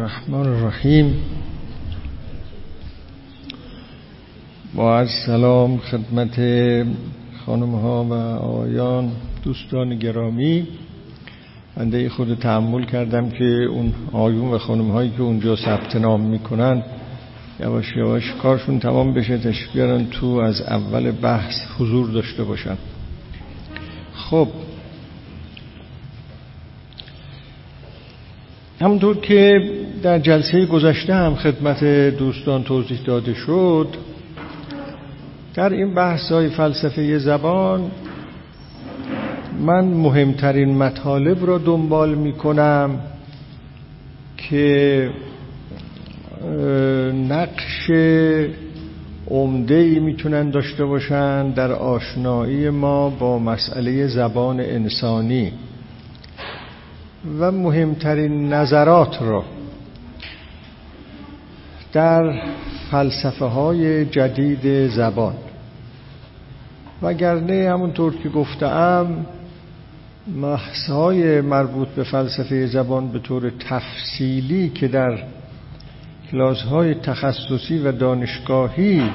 الرحمن الرحیم. با سلام خدمت خانم ها و آیان دوستان گرامی. بنده خود تحمل کردم که اون آیون و خانم هایی که اونجا ثبت نام می‌کنن یواش یواش کارشون تمام بشه تشریف بیارن تو از اول بحث حضور داشته باشن. خب. همونطور که در جلسه گذشته هم خدمت دوستان توضیح داده شد. در این بحث های فلسفه زبان من مهمترین مطالب را دنبال می کنم که نقش عمده ای می‌تونن داشته باشن در آشنایی ما با مسئله زبان انسانی. و مهمترین نظرات را در فلسفه های جدید زبان. وگرنه همونطور که گفتم محص های مربوط به فلسفه زبان به طور تفصیلی که در کلاس های تخصصی و دانشگاهی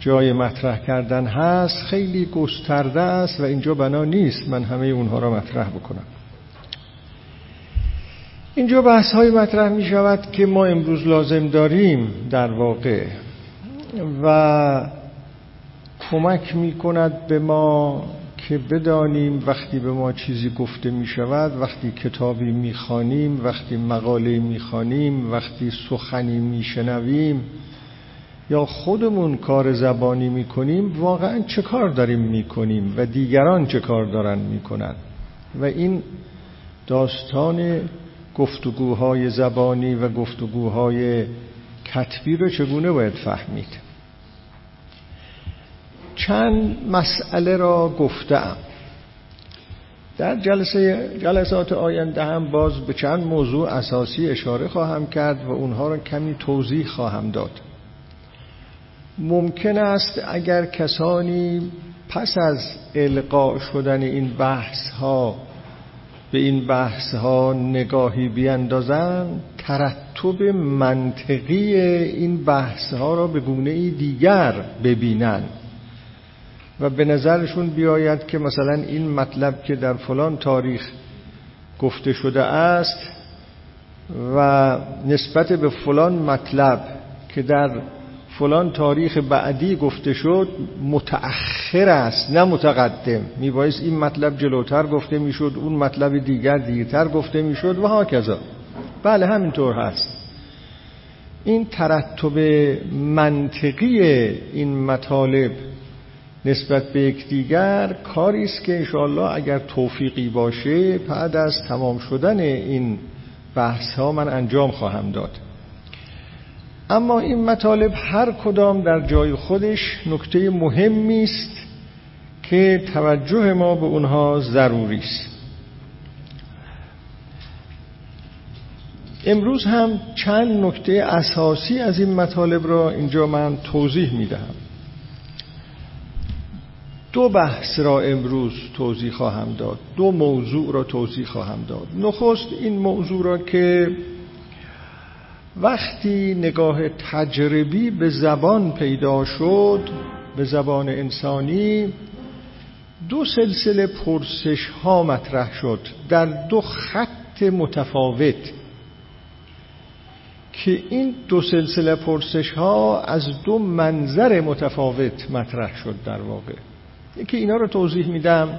جای مطرح کردن هست خیلی گسترده است و اینجا بنا نیست. من همه اونها را مطرح بکنم. اینجا بحث های مطرح می شود که ما امروز لازم داریم در واقع و کمک می کند به ما که بدانیم وقتی به ما چیزی گفته می شود وقتی کتابی می خانیم وقتی مقاله می خانیم وقتی سخنی می شنویم یا خودمون کار زبانی می کنیم واقعا چه کار داریم می کنیم و دیگران چه کار دارن می کنن و این داستان گفتگوهای زبانی و گفتگوهای کتبی رو چگونه باید فهمید؟ چند مسئله را گفتم. در جلسه جلسات آینده هم باز به چند موضوع اساسی اشاره خواهم کرد و اونها را کمی توضیح خواهم داد. ممکن است اگر کسانی پس از القاء شدن این بحث ها به این بحث ها نگاهی بیندازن ترتب منطقی این بحث ها را به گونه دیگر ببینند و به نظرشون بیاید که مثلا این مطلب که در فلان تاریخ گفته شده است و نسبت به فلان مطلب که در فلان تاریخ بعدی گفته شد متأخر است نه متقدم. میبایست این مطلب جلوتر گفته می‌شد اون مطلب دیگر دیرتر گفته می‌شد و هاکذا. بله همینطور هست. این ترتب منطقی این مطالب نسبت به یکدیگر کاری است که انشاءالله اگر توفیقی باشه بعد از تمام شدن این بحث ها من انجام خواهم داد. اما این مطالب هر کدام در جای خودش نکته مهمی است که توجه ما به اونها ضروری است. امروز هم چند نکته اساسی از این مطالب را اینجا من توضیح می‌دهم. دو بحث را امروز توضیح خواهم داد دو موضوع را توضیح خواهم داد. نخست این موضوع را که وقتی نگاه تجربی به زبان پیدا شد به زبان انسانی دو سلسله پرسش ها مطرح شد در دو خط متفاوت که این دو سلسله پرسش ها از دو منظر متفاوت مطرح شد در واقع. یکی اینا رو توضیح میدم.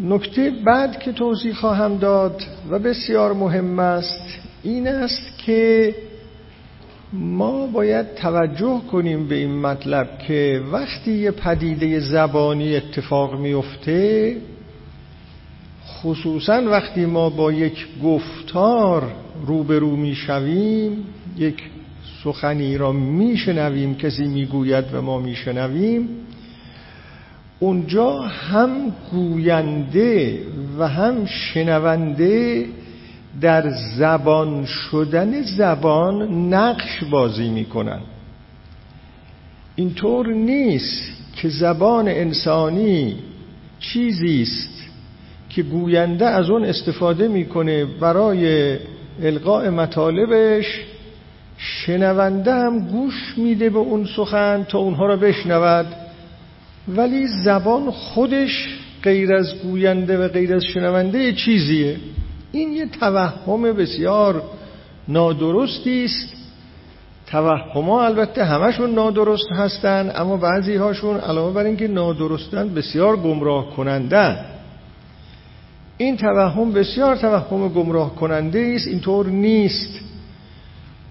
نکته بعد که توضیح خواهم داد و بسیار مهم است این است که ما باید توجه کنیم به این مطلب که وقتی یه پدیده زبانی اتفاق میفته خصوصا وقتی ما با یک گفتار روبرو می‌شویم یک سخنی را میشنویم کسی می‌گوید و ما میشنویم اونجا هم گوینده و هم شنونده در زبان شدن زبان نقش بازی می‌کنن. اینطور نیست که زبان انسانی چیزی است که گوینده از اون استفاده می‌کنه برای القاء مطالبش شنونده هم گوش میده به اون سخن تا اونها را بشنود. ولی زبان خودش غیر از گوینده و غیر از شنونده چیزیه. این یه توهم بسیار نادرستی است. توهما البته همشون نادرست هستن اما بعضی هاشون علاوه بر اینکه نادرستن بسیار گمراه کننده این توهم بسیار توهم گمراه کننده است اینطور نیست.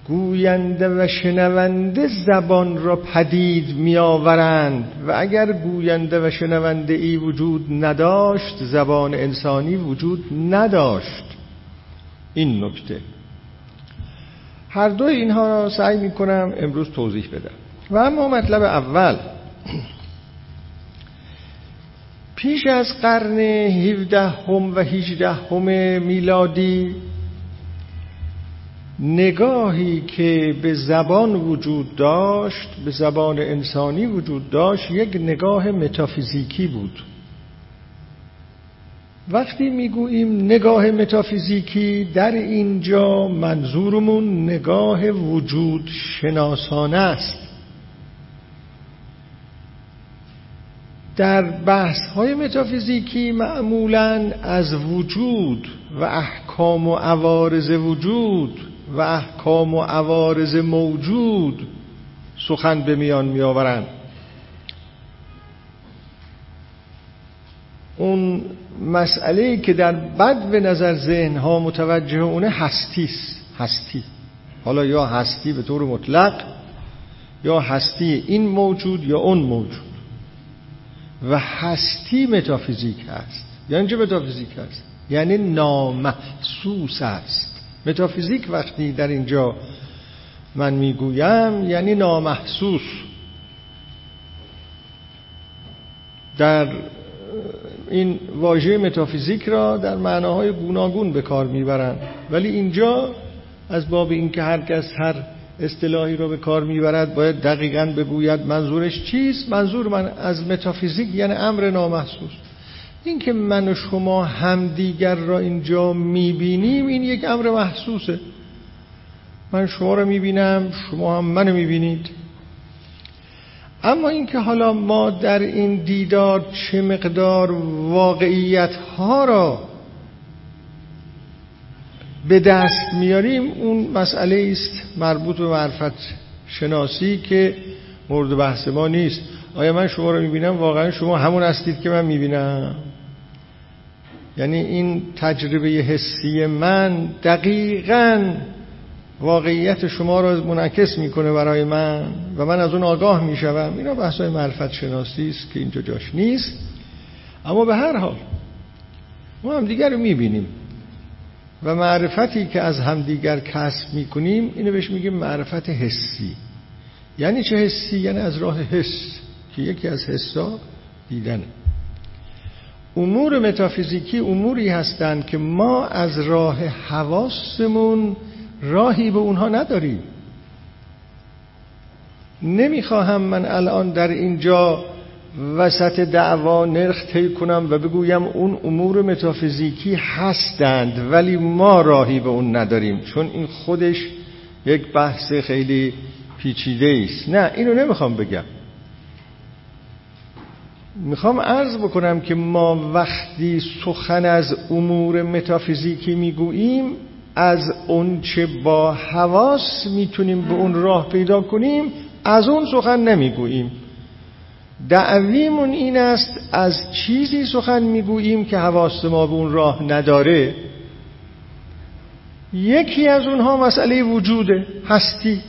گوینده و شنونده زبان را پدید می آورند و اگر گوینده و شنونده ای وجود نداشت زبان انسانی وجود نداشت. این نکته. هر دو اینها را سعی می کنم امروز توضیح بدم. و اما مطلب اول پیش از قرن 17 هم و 18 هم میلادی نگاهی که به زبان وجود داشت به زبان انسانی وجود داشت یک نگاه متافیزیکی بود. وقتی می‌گوییم نگاه متافیزیکی در اینجا منظورمون نگاه وجود شناسانه است. در بحث های متافیزیکی معمولا از وجود و احکام و عوارض وجود و احکام و عوارض موجود سخن به میان می آورند اون مسئله که در بد به نظر ذهن ها متوجه اونه هستی هستی. حالا یا هستی به طور مطلق یا هستی این موجود یا اون موجود. و هستی متافیزیک هست. یعنی چه متافیزیک هست؟ یعنی نامحسوس است. متافیزیک وقتی در اینجا من می‌گویم یعنی نامحسوس. در این واژه متافیزیک را در معناهای گوناگون به کار می‌برند ولی اینجا از باب اینکه هر کس هر اصطلاحی رو به کار می‌برد باید دقیقا بگوید منظورش چیست؟ منظور من از متافیزیک یعنی امر نامحسوس. این که من و شما همدیگر را اینجا می‌بینیم این یک امر محسوسه. من شما را می‌بینم شما هم منو می‌بینید. اما اینکه حالا ما در این دیدار چه مقدار واقعیت ها را به دست میاریم اون مسئله است مربوط به معرفت شناسی که مورد بحث ما نیست. آیا من شما رو می‌بینم؟ واقعا شما همون هستید که من می‌بینم. یعنی این تجربه حسی من دقیقا واقعیت شما را منعکس می‌کنه برای من و من از اون آگاه می‌شوم. اینا بحث های معرفت شناسی است که اینجا جاش نیست. اما به هر حال ما هم دیگر رو می‌بینیم و معرفتی که از همدیگر کسب می‌کنیم اینو بهش میگیم معرفت حسی. یعنی چه حسی؟ یعنی از راه حس که یکی از حسا دیدنه امور متافیزیکی اموری هستند که ما از راه حواسمون راهی به اونها نداریم نمی‌خواهم من الان در اینجا وسط دعوا نرخ طی کنم و بگویم اون امور متافیزیکی هستند ولی ما راهی به اون نداریم چون این خودش یک بحث خیلی پیچیده است. نه اینو نمی‌خوام بگم. می‌خوام عرض بکنم که ما وقتی سخن از امور متافیزیکی می‌گوییم از اون چه با حواس می‌تونیم به اون راه پیدا کنیم از اون سخن نمی‌گوییم. دعویمون این است از چیزی سخن می‌گوییم که حواس ما به اون راه نداره. یکی از اونها مسئله وجوده هستی.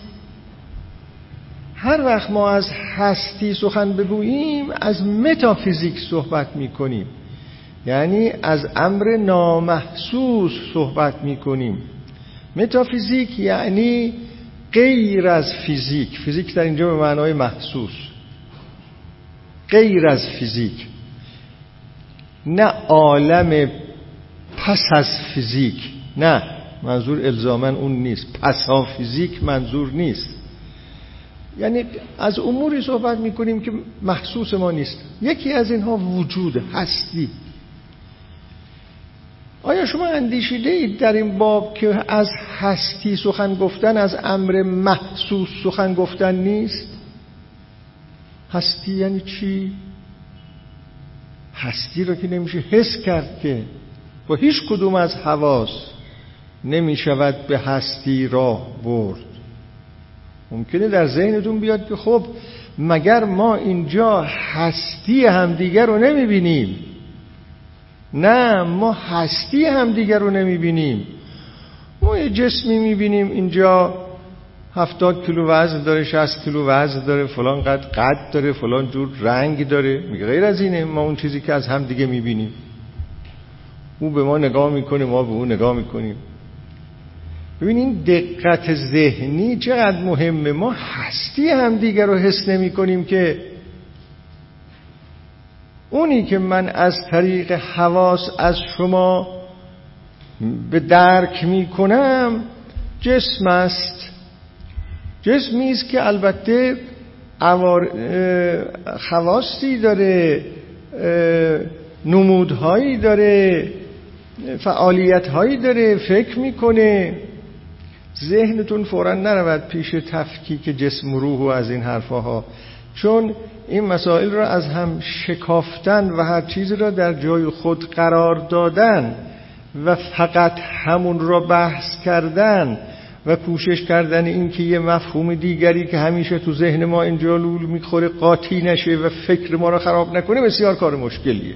هر وقت ما از هستی سخن بگوییم از متافیزیک صحبت می‌کنیم. یعنی از امر نامحسوس صحبت می‌کنیم. متافیزیک یعنی غیر از فیزیک. فیزیک در اینجا به معنای محسوس. غیر از فیزیک. نه عالم پس از فیزیک. نه منظور الزامن اون نیست. پسا فیزیک منظور نیست. یعنی از اموری صحبت می‌کنیم که محسوس ما نیست. یکی از اینها وجود هستی. آیا شما اندیشیده اید در این باب که از هستی سخن گفتن از امر محسوس سخن گفتن نیست؟ هستی یعنی چی؟ هستی را که نمیشه حس کرد که با هیچ کدوم از حواس نمی شود به هستی راه برد. ممکنه در ذهنتون بیاد که خب مگر ما اینجا هستی همدیگر رو نمی بینیم نه ما هستی همدیگر رو نمی بینیم ما یه جسمی می بینیم اینجا هفتاد کیلو وزن داره شست کیلو وزن داره فلان قد قد داره فلان جور رنگ داره. میگه غیر از اینه ما اون چیزی که از هم دیگه می‌بینیم. او به ما نگاه می‌کنه ما به او نگاه می‌کنیم. ببینین دقت ذهنی چقدر مهمه. ما هستی هم دیگر رو حس نمی کنیم که اونی که من از طریق حواس از شما به درک می کنم جسم است. جسمی است که البته خواستی داره نمودهایی داره فعالیتهایی داره فکر می‌کنه. ذهنتون فورا نرود پیش تفکیک جسم و روح و از این حرفها. چون این مسائل را از هم شکافتن و هر چیزی را در جای خود قرار دادن و فقط همون را بحث کردن و کوشش کردن این که یه مفهوم دیگری که همیشه تو ذهن ما اینجا لول می‌خوره قاطی نشه و فکر ما را خراب نکنه بسیار کار مشکلیه.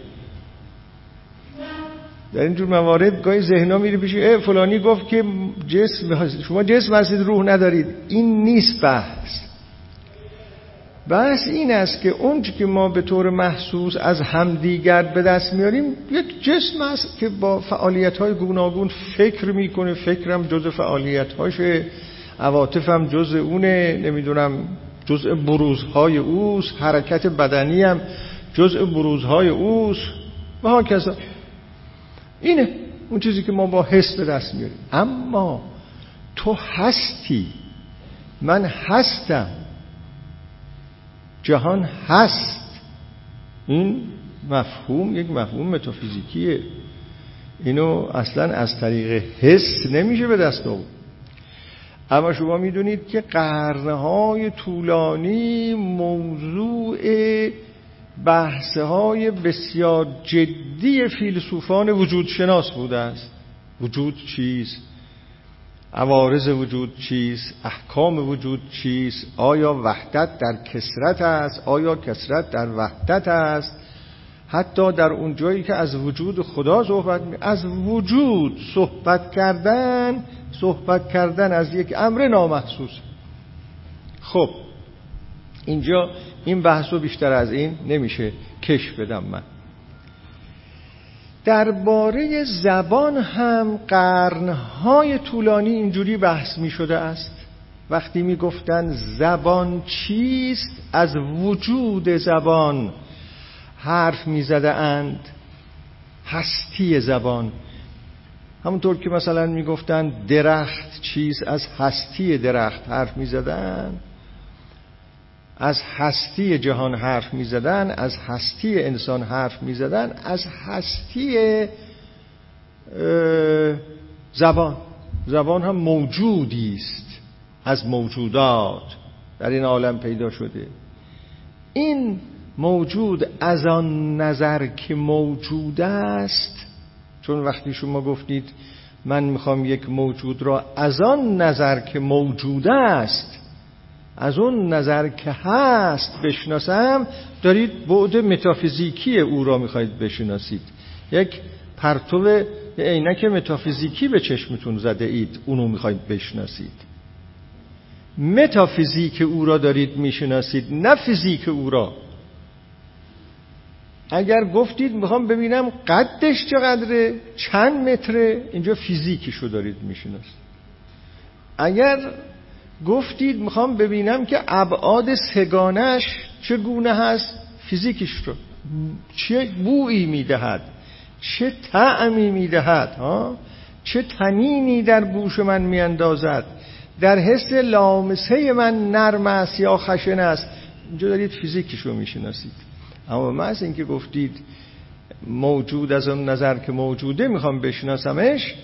در اینجور موارد گاهی ذهنا میره پیش فلانی گفت که جسم شما جسم هستید روح ندارید. این نیست بحث. بحث این است که اون که ما به طور محسوس از همدیگر به دست میاریم یک جسم است که با فعالیت های گوناگون فکر می‌کنه. فکرم جز فعالیت هاشه عواطف هم جز اونه. نمی‌دونم جزء بروزهای اوست. حرکت بدنی هم جزء بروزهای اوست. و ها کسا اینه. اون چیزی که ما با حس به دست میاریم. اما تو هستی. من هستم. جهان هست. این مفهوم یک مفهوم متافیزیکیه. اینو اصلا از طریق حس نمیشه به دست آورد. اما شما می‌دونید که قرنهای طولانی موضوع بحثه های بسیار جدی فیلسوفان وجود شناس بوده است. وجود چیست؟ عوارض وجود چیست؟ احکام وجود چیست؟ آیا وحدت در کسرت است؟ آیا کسرت در وحدت است؟ حتی در اون جایی که از وجود خدا صحبت می از وجود صحبت کردن صحبت کردن از یک امر نامحسوس. خب اینجا این بحث رو بیشتر از این نمیشه کش بدم من. درباره زبان هم قرنهای طولانی اینجوری بحث می شده است. وقتی می گفتن زبان چیست؟ از وجود زبان حرف می زده اند هستی زبان. همونطور که مثلا می گفتن درخت چیست؟ از هستی درخت حرف می زدن. از هستی جهان حرف می زدن از هستی انسان حرف می زدن از هستی زبان. زبان هم موجودی است از موجودات در این عالم پیدا شده. این موجود از آن نظر که موجود است چون وقتی شما گفتید من می‌خوام یک موجود را از آن نظر که موجود است از اون نظر که هست بشناسم دارید بعد متافیزیکی او را می‌خواید بشناسید. یک پرتو عینک متافیزیکی به چشمتون زده اید اونو می‌خواید بشناسید. متافیزیک او را دارید می‌شناسید نه فیزیک او را. اگر گفتید می‌خوام ببینم قدش چقدره چند متره اینجا فیزیکشو دارید می‌شناسید. اگر گفتید می‌خوام ببینم که ابعاد سگانش چگونه هست؟ فیزیکش رو. چه بویی می‌دهد؟ چه طعمی می‌دهد؟ ها؟ چه تنینی در گوش من میاندازد؟ در حس لامسه من نرم است یا خشن است؟ اینجا دارید فیزیکش رو می‌شناسید. اما محض اینکه گفتید موجود از اون نظر که موجوده می‌خوام بشناسمش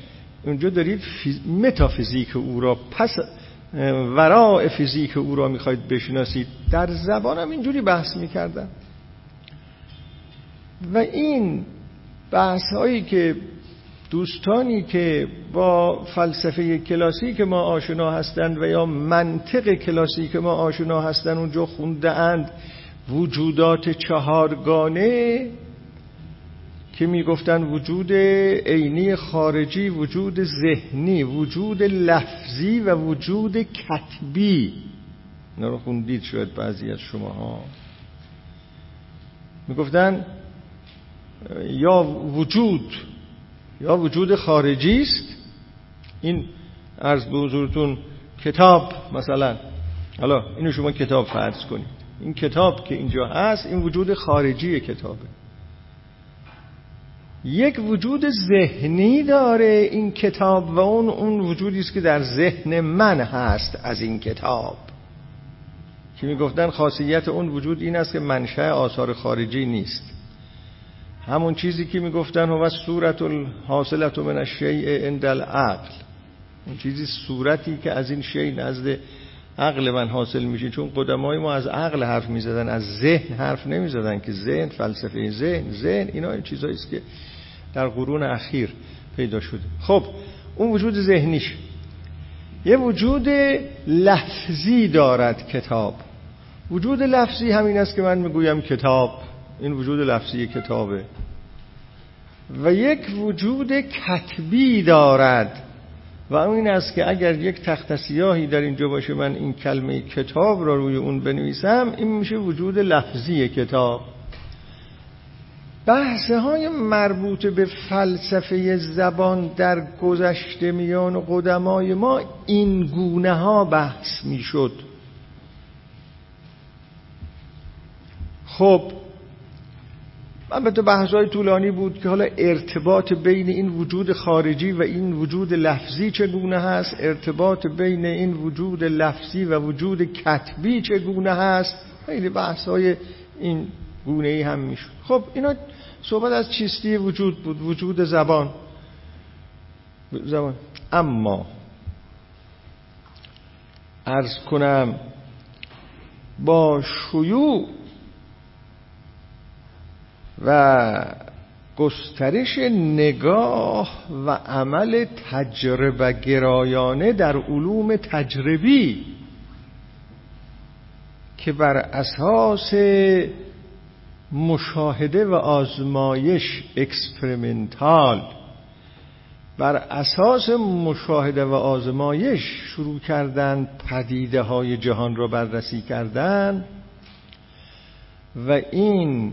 اونجا دارید متافیزیک او را پس وراء فیزیک او را می‌خواید بشناسید. در زبانم اینجوری بحث می‌کردن. و این بحث هایی که دوستانی که با فلسفه کلاسیک ما آشنا هستند و یا منطق کلاسیک ما آشنا هستند اونجا خونده اند وجودات چهارگانه که می‌گفتن وجود عینی خارجی وجود ذهنی وجود لفظی و وجود کتبی. اینا رو خوندید شاید بعضی از شما ها می‌گفتن یا وجود یا وجود خارجی است. این عرض به حضورتون کتاب مثلا. حالا اینو شما کتاب فرض کنید. این کتاب که اینجا هست این وجود خارجی کتابه. یک وجود ذهنی داره این کتاب و اون اون وجودی است که در ذهن من هست از این کتاب. که می‌گفتن؟ خاصیت اون وجود این است که منشأ آثار خارجی نیست. همون چیزی که می‌گفتن هو صورت الحاصلت من الشیء عند العقل. اون چیزی صورتی که از این شی نزد عقل من حاصل میشه. چون قدمای ما از عقل حرف می‌زدن از ذهن حرف نمی‌زدن که ذهن فلسفه ذهن ذهن اینا این چیزایی است که در قرون اخیر پیدا شده. خب اون وجود ذهنیش. یه وجود لفظی دارد کتاب. وجود لفظی همین است که من می‌گویم کتاب. این وجود لفظی کتابه. و یک وجود کتبی دارد. و این است که اگر یک تخت سیاهی در اینجا باشه من این کلمه کتاب را روی اون بنویسم این میشه وجود لفظی کتاب. بحث های مربوط به فلسفه زبان در گذشته میان قدمای ما این گونه ها بحث می‌شد. خب البته بحث های طولانی بود که حالا ارتباط بین این وجود خارجی و این وجود لفظی چگونه هست ارتباط بین این وجود لفظی و وجود کتبی چگونه هست خیلی بحث های این گونه ای هم می‌شد. خب اینا صحبت از چیستی وجود بود وجود زبان. زبان. اما ارز کنم با شیوع و گسترش نگاه و عمل تجربه گرایانه در علوم تجربی که بر اساس مشاهده و آزمایش experimental بر اساس مشاهده و آزمایش شروع کردن پدیده های جهان را بررسی کردن و این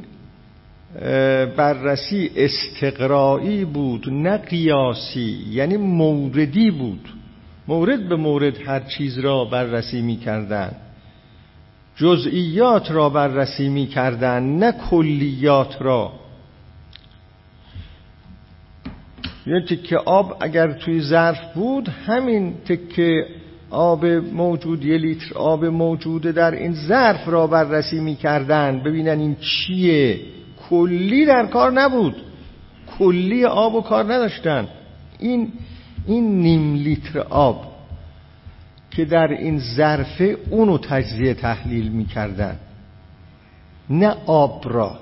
بررسی استقرایی بود نه قیاسی یعنی موردی بود. مورد به مورد هر چیز را بررسی می کردن جزئیات را بررسی می کردن نه کلیات را. یه تکه آب اگر توی ظرف بود همین تکه آب موجود یه لیتر آب موجوده در این ظرف را بررسی می کردن ببینن این چیه. کلی در کار نبود. کلی آب و کار نداشتن. این این نیم لیتر آب. که در این ظرفه اونو تجزیه تحلیل می‌کردن. نه آب را.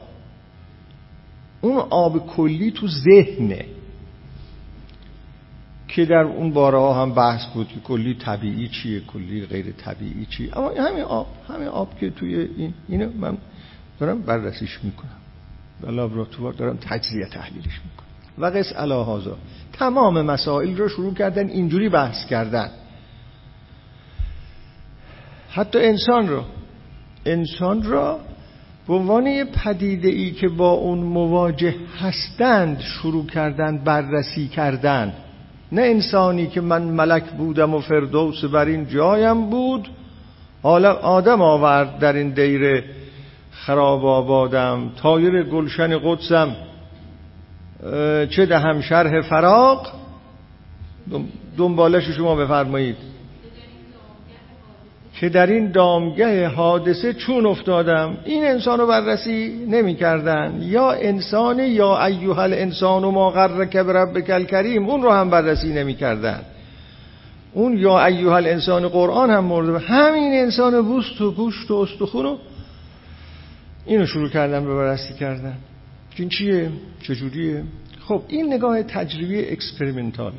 اون آب کلی تو ذهنه. که در اون باره ها هم بحث بود که کلی طبیعی چیه کلی غیر طبیعی چیه. اما همین آب همین آب که توی این اینو من دارم بررسیش می‌کنم. در لابراتوار دارم تجزیه تحلیلش می‌کنم. و قص الهازا تمام مسائل رو شروع کردن اینجوری بحث کردن. حتی انسان را انسان را به عنوان یه پدیده ای که با اون مواجه هستند شروع کردن بررسی کردن نه انسانی که من ملک بودم و فردوس بر این جایم بود. حالا آدم آورد در این دیر خراب آبادم تایر گلشن قدسم. چه دهم شرح فراق دنبالش شما بفرمایید. که در این دامگه حادثه چون افتادم این انسان رو بررسی نمی کردن یا انسان یا ایوه الانسان و ما غرک بربک کریم اون رو هم بررسی نمی کردن اون یا ایوه الانسان قرآن هم مورد همین انسان بوست و گوشت و استخون رو اینو شروع کردن به بررسی کردن. این چیه؟ چجوریه؟ خب این نگاه تجربی اکسپریمنتاله.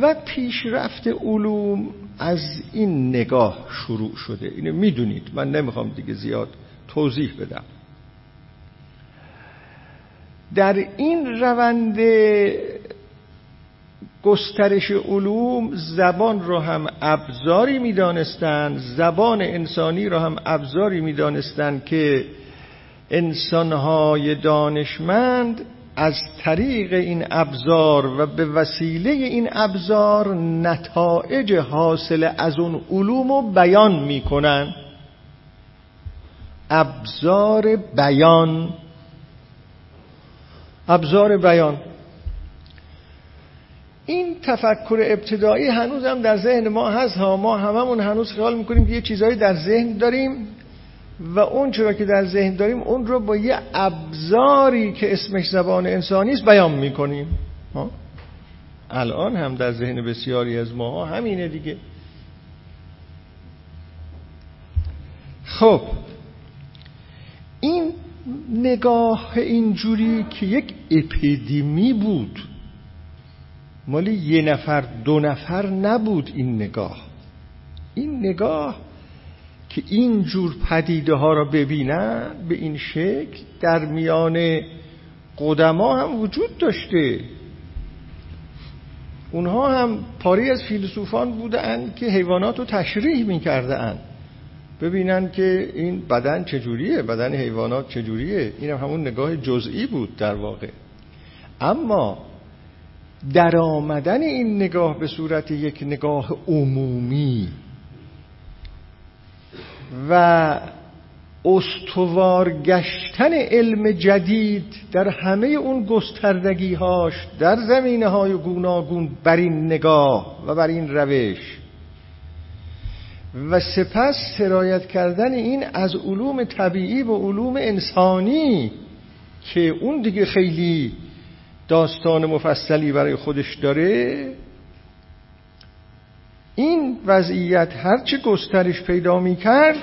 و پیشرفت علوم از این نگاه شروع شده. اینو می‌دونید. من نمی‌خوام دیگه زیاد توضیح بدم. در این روند گسترش علوم زبان را هم ابزاری می‌دانستند زبان انسانی را هم ابزاری می‌دانستند که انسانهای دانشمند از طریق این ابزار و به وسیله این ابزار نتایج حاصل از اون علوم رو بیان می‌کنن. ابزار بیان. ابزار بیان. این تفکر ابتدایی هنوز هم در ذهن ما هست ها ما هممون هنوز خیال می‌کنیم که یه چیزهایی در ذهن داریم. و اون چرا که در ذهن داریم اون رو با یه ابزاری که اسمش زبان انسانی است بیان می‌کنیم. الان هم در ذهن بسیاری از ما همینه دیگه. خب این نگاه اینجوری که یک اپیدمی بود مالی یه نفر دو نفر نبود این نگاه. این نگاه که این جور پدیده ها را ببینن به این شکل در میان قدما هم وجود داشته. اونها هم پاری از فیلسوفان بودن که حیوانات رو تشریح می‌کردن. ببینن که این بدن چجوریه بدن حیوانات چجوریه. این هم همون نگاه جزئی بود در واقع. اما در آمدن این نگاه به صورت یک نگاه عمومی و استوار گشتن علم جدید در همه اون گستردگی هاش در زمینه های گوناگون بر این نگاه و بر این روش. و سپس سرایت کردن این از علوم طبیعی و علوم انسانی که اون دیگه خیلی داستان مفصلی برای خودش داره این وضعیت هرچه گسترش پیدا می کرد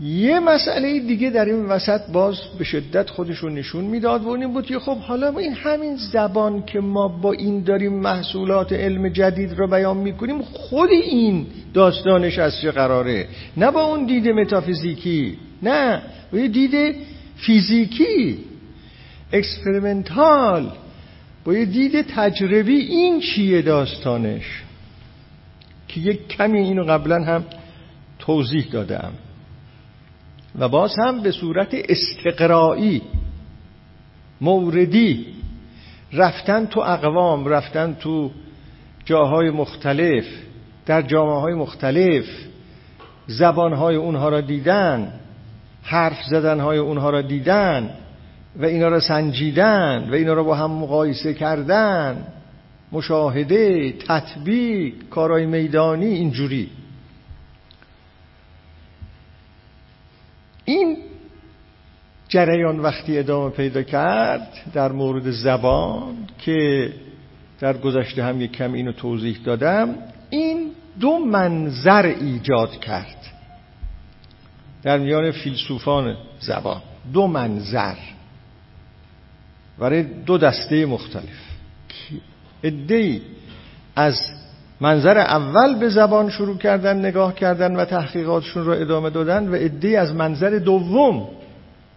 یه مسئله دیگه در این وسط باز به شدت خودش رو نشون می‌داد و این بود که خب حالا این همین زبان که ما با این داریم محصولات علم جدید رو بیان می‌کنیم خود این داستانش از چه قراره؟ نه با اون دید متافیزیکی نه با یه دید فیزیکی experimental با یه دید تجربی این چیه داستانش؟ که یک کمی اینو قبلا هم توضیح دادم. و باز هم به صورت استقرایی موردی رفتن تو اقوام رفتن تو جاهای مختلف در جامعه های مختلف زبانهای اونها را دیدن حرف زدنهای اونها را دیدن و اینا را سنجیدن و اینا را با هم مقایسه کردن. مشاهده تطبیق کارهای میدانی اینجوری. این جریان وقتی ادامه پیدا کرد در مورد زبان که در گذشته هم یک کم اینو توضیح دادم این دو منظر ایجاد کرد در میان فیلسوفان زبان. دو منظر. برای دو دسته مختلف. ادهی از منظر اول به زبان شروع کردن نگاه کردن و تحقیقاتشون رو ادامه دادن و ادهی از منظر دوم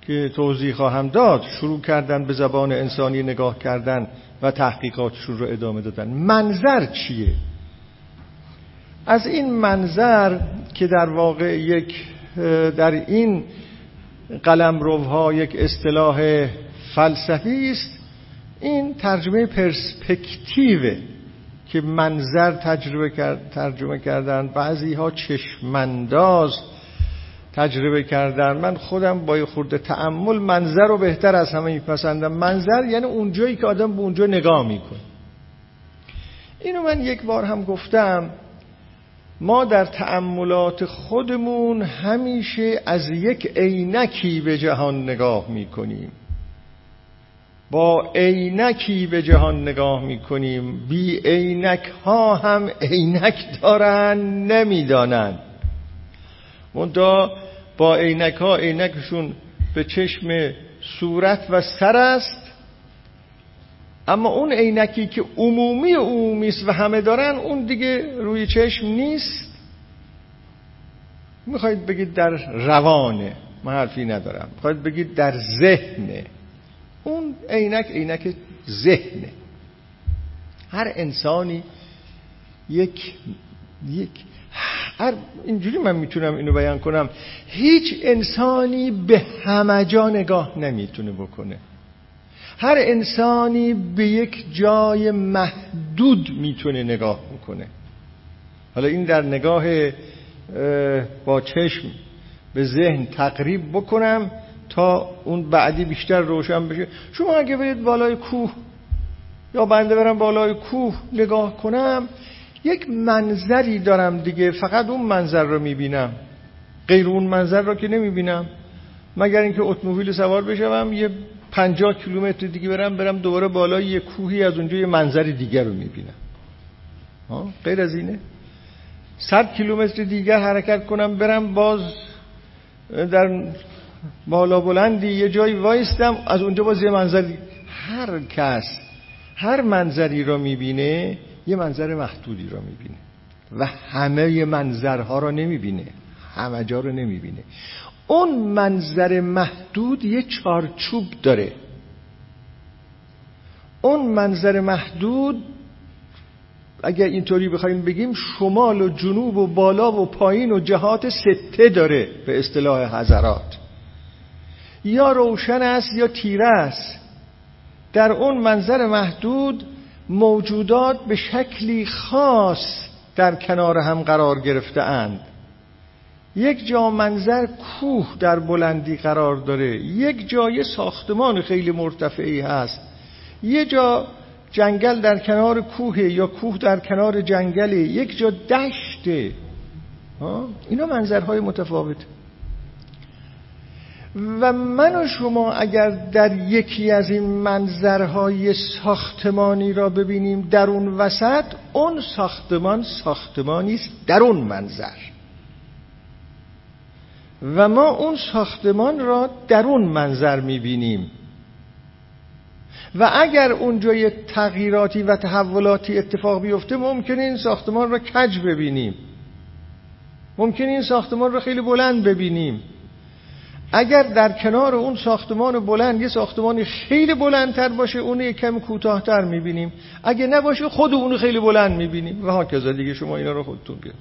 که توضیح خواهم داد شروع کردن به زبان انسانی نگاه کردن و تحقیقاتشون رو ادامه دادن. منظر چیه؟ از این منظر که در واقع یک در این قلم یک اصطلاح فلسفی است این ترجمه پرسپکتیوه که منظر تجربه کرد، ترجمه کردن بعضی ها چشمنداز تجربه کردن من خودم با خورده تعمل منظر رو بهتر از همه میپسندم. منظر یعنی اونجایی که آدم به اونجا نگاه می‌کنه. اینو من یک بار هم گفتم ما در تأملات خودمون همیشه از یک عینکی به جهان نگاه می‌کنیم. با عینکی به جهان نگاه می‌کنیم. بی عینک ها هم عینک دارن نمی‌دانند منتها با عینک ها عینکشون به چشم صورت و سر است. اما اون عینکی که عمومی عمومی است و همه دارن اون دیگه روی چشم نیست. می‌خواید بگید در روانه من حرفی ندارم. می‌خواید بگید در ذهنه. اون عینک عینک ذهنه. هر انسانی یک یک هر اینجوری من می‌تونم اینو بیان کنم. هیچ انسانی به همه جا نگاه نمی‌تونه بکنه. هر انسانی به یک جای محدود می‌تونه نگاه بکنه. حالا این در نگاه با چشم به ذهن تقریب بکنم. تا اون بعدی بیشتر روشن بشه. شما اگه برید بالای کوه یا بنده برم بالای کوه نگاه کنم یک منظری دارم دیگه. فقط اون منظر رو می‌بینم. غیر اون منظر رو که نمی‌بینم. مگر اینکه اتومبیل سوار بشم یه پنجاه کیلومتر دیگه برم برم دوباره بالای یه کوهی از اونجا یه منظر دیگر رو می‌بینم. غیر از اینه. صد کیلومتر دیگر حرکت کنم برم باز در بالا بلندی یه جایی وایستم از اونجا باز یه منظر هر کس هر منظری رو می‌بینه یه منظر محدودی رو می‌بینه. و همه منظرها رو نمی‌بینه. همه جا رو نمی‌بینه. اون منظر محدود یه چارچوب داره. اون منظر محدود اگر اینطوری بخوایم بگیم شمال و جنوب و بالا و پایین و جهات سته داره به اصطلاح حضرات. یا روشن است یا تیره است. در اون منظر محدود موجودات به شکلی خاص در کنار هم قرار گرفته اند. یک جا منظر کوه در بلندی قرار داره. یک جای ساختمان خیلی مرتفعی هست. یه جا جنگل در کنار کوه یا کوه در کنار جنگل یک جا دشته. اینا منظرهای متفاوت. و من و شما اگر در یکی از این منظرهای ساختمانی را ببینیم در اون وسط اون ساختمان ساختمانی است در اون منظر. و ما اون ساختمان را در اون منظر می‌بینیم. و اگر اونجا یه تغییراتی و تحولاتی اتفاق بیفته ممکنه این ساختمان را کج ببینیم. ممکنه این ساختمان را خیلی بلند ببینیم. اگر در کنار اون ساختمان بلند یه ساختمان خیلی بلندتر باشه اون یه کم کوتاهتر می‌بینیم. اگه نباشه خود اون خیلی بلند می‌بینیم. و دیگه شما اینا رو خودتون بیاد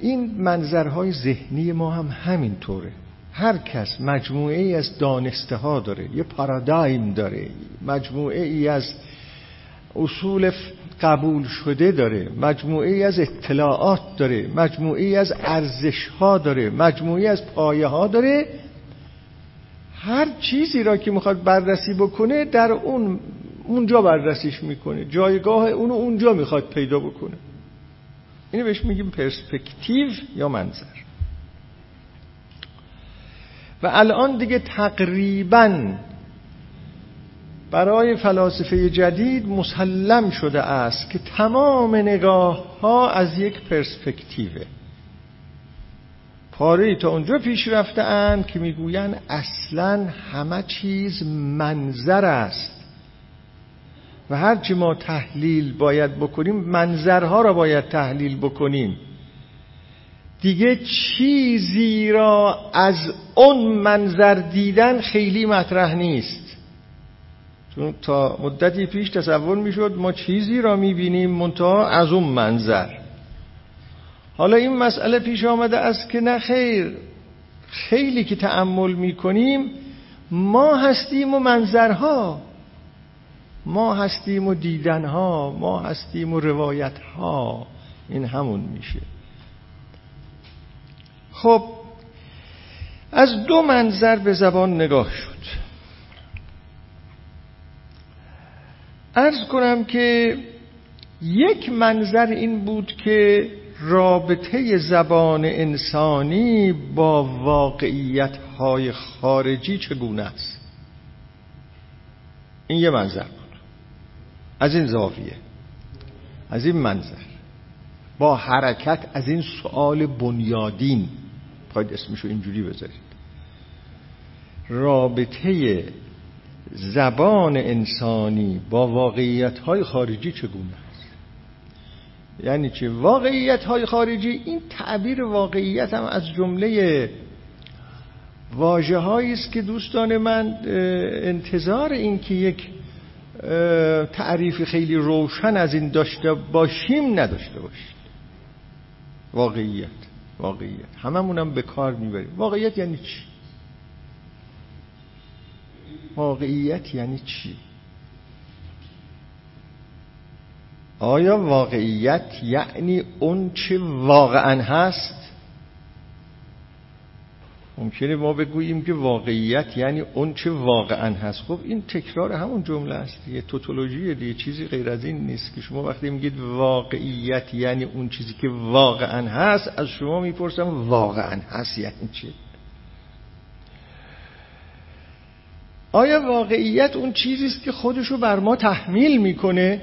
این منظرهای ذهنی ما هم همین طوره هر کس مجموعه ای از دانسته ها داره یه پارادایم داره. مجموعه ای از اصول قبول شده داره مجموعه ای از اطلاعات داره مجموعه ای از ارزش ها داره مجموعه از پایه ها داره. هر چیزی را که می‌خواد بررسی بکنه در اون اونجا بررسیش می‌کنه جایگاه اونو اونجا می‌خواد پیدا بکنه. اینو بهش میگیم پرسپکتیو یا منظر. و الان دیگه تقریبا برای فلاسفه جدید مسلم شده است که تمام نگاه ها از یک پرسپکتیوه. پاره تا اونجا پیش رفته اند که می‌گویند اصلا همه چیز منظر است. و هرچی ما تحلیل باید بکنیم منظرها را باید تحلیل بکنیم. دیگه چیزی را از اون منظر دیدن خیلی مطرح نیست. چون تا مدتی پیش تصور می‌شد ما چیزی را می‌بینیم منتها از اون منظر. حالا این مسئله پیش آمده است که نه خیر خیلی که تأمل می‌کنیم ما هستیم و منظرها. ما هستیم و دیدنها ما هستیم و روایتها. این همون میشه. خب از دو منظر به زبان نگاه شد. ارز کنم که یک منظر این بود که رابطه زبان انسانی با واقعیت های خارجی چگونه است. این یه منظر بود. از این زاویه. از این منظر. با حرکت از این سوال بنیادین. باید اسمشو اینجوری بذارید. رابطه زبان انسانی با واقعیت های خارجی چگونه است؟ یعنی چه واقعیت های خارجی این تعبیر واقعیت هم از جمله واجه است که دوستان من انتظار این که یک تعریف خیلی روشن از این داشته باشیم نداشته باشید. واقعیت واقعیت. هممونم به کار می‌بریم. واقعیت یعنی چی؟ واقعیت یعنی چی؟ آیا واقعیت یعنی اون چه واقعا هست؟ ممکنه ما بگوییم که واقعیت یعنی اون چه واقعا هست. خب این تکرار همون جمله است یه توتولوژی دیگه چیزی غیر از این نیست که شما وقتی میگید واقعیت یعنی اون چیزی که واقعا هست از شما می‌پرسم واقعا هست یعنی چی؟ آیا واقعیت اون چیزی است که خودشو بر ما تحمیل می‌کنه؟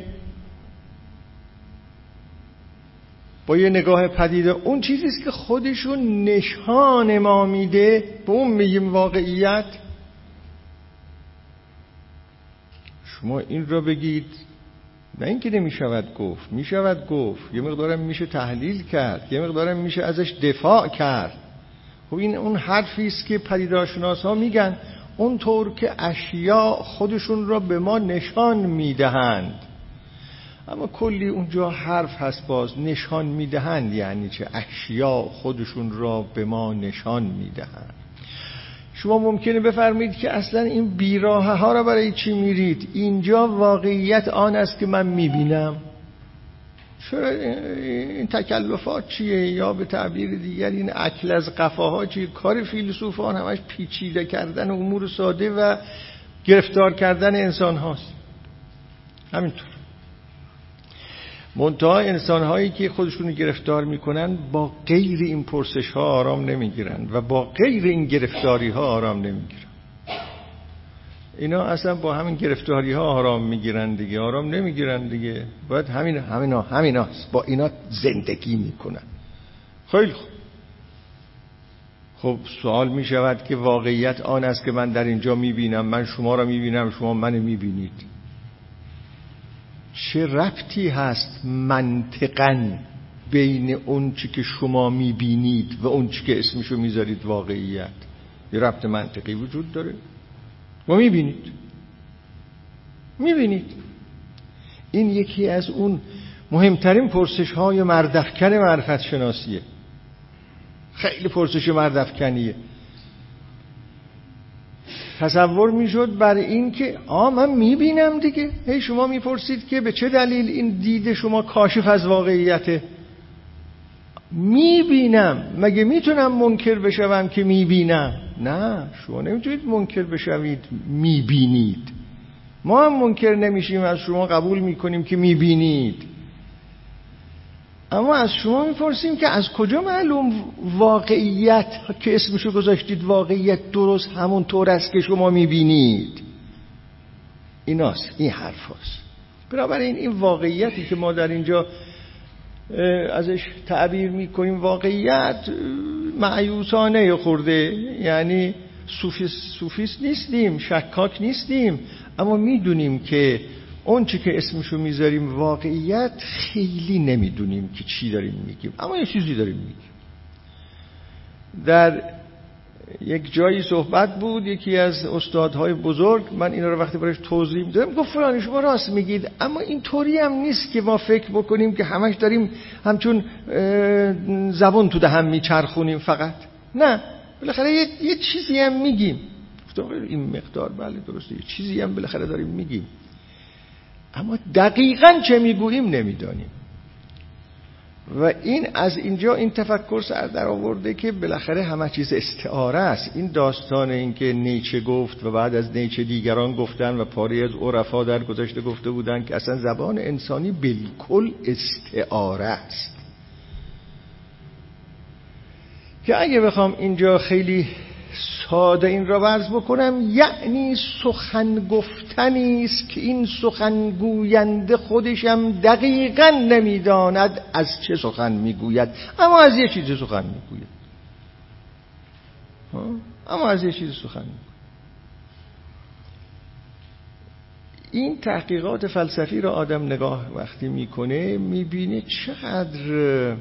با یه نگاه پدیده اون چیزی است که خودشو نشان ما میده به اون میگیم واقعیت؟ شما این را بگید نه اینکه نمی‌شود گفت می‌شود گفت. یه مقدارم میشه تحلیل کرد یه مقدارم میشه ازش دفاع کرد. خب این اون حرفی است که پدیدارشناس ها میگن. اونطور که اشیا خودشون را به ما نشان می‌دهند. اما کلی اونجا حرف هست باز. نشان می‌دهند یعنی چه؟ اشیا خودشون را به ما نشان می‌دهند. شما ممکنه بفرمایید که اصلا این بیراه ها را برای چی میرید؟ اینجا واقعیت آن است که من می‌بینم. چرا این تکلفات چیه؟ یا به تعبیر دیگر این اکل از قفاها چیه؟ کار فیلسوفان همش پیچیده کردن امور ساده و گرفتار کردن انسان هاست. همینطور. منتها انسان هایی که خودشون گرفتار می‌کنن با غیر این پرسش ها آرام نمی‌گیرن و با غیر این گرفتاری ها آرام نمی‌گیرن. اینا اصلا با همین گرفتاری ها آرام می‌گیرن دیگه آرام نمی‌گیرن دیگه. باید همین همینا همیناست. با اینا زندگی می‌کنن. خیلی خوب. خب سوال می شود که واقعیت آن است که من در اینجا می‌بینم. من شما را می‌بینم شما من می‌بینید. چه ربطی هست منطقا بین اون چی که شما می‌بینید و اون چی که اسمشو می‌ذارید واقعیت؟ یه ربط منطقی وجود داره. و می‌بینید. می‌بینید. این یکی از اون مهمترین پرسش های مردفکن معرفت شناسیه خیلی پرسش مردفکنیه تصور می‌شد بر این که آ من می‌بینم دیگه. هی شما می‌پرسید که به چه دلیل این دید شما کاشف از واقعیته؟ می‌بینم. مگه می‌تونم منکر بشوم که می‌بینم؟ نه شما نمی‌تونید منکر بشوید می‌بینید. ما هم منکر نمیشیم از شما قبول می‌کنیم که می‌بینید. اما از شما می‌پرسیم که از کجا معلوم واقعیت که اسمشو گذاشتید؟ واقعیت درست همون طور است که شما می‌بینید. ایناست این حرف هست بنابراین این واقعیتی که ما در اینجا ازش تعبیر می‌کنیم. واقعیت معیوسانه خورده. یعنی صوفیست نیستیم شکاک نیستیم. اما می‌دونیم که اون چی که اسمشو می‌ذاریم واقعیت خیلی نمی‌دونیم که چی داریم میگیم. اما یه چیزی داریم میگیم. در یک جایی صحبت بود یکی از استادهای بزرگ من اینا رو وقتی برایش توضیح می‌دادم گفت فلانی شما راست میگید اما این طوری هم نیست که ما فکر بکنیم که همش داریم همچون زبون تو هم میچرخونیم فقط. نه بالاخره یه،, یه چیزی هم میگیم. این مقدار بله درسته یه چیزی هم بالاخره داریم میگیم. اما دقیقا چه می‌گوییم نمی‌دانیم. و این از اینجا این تفکر سر در آورده که بالاخره همه چیز استعاره است. این داستان اینکه نیچه گفت و بعد از نیچه دیگران گفتن و پاری از عرفا در گذشته گفته بودند که اصلا زبان انسانی بالکل استعاره است. که اگه بخوام اینجا خیلی ساده این را ورز بکنم یعنی سخن گفتنی است که این سخنگوینده خودشم دقیقا نمی‌داند از چه سخن می‌گوید اما از یه چیز سخن می‌گوید. اما از یه چیز سخن می‌گوید. این تحقیقات فلسفی را آدم نگاه وقتی می‌کنه می‌بینه چقدر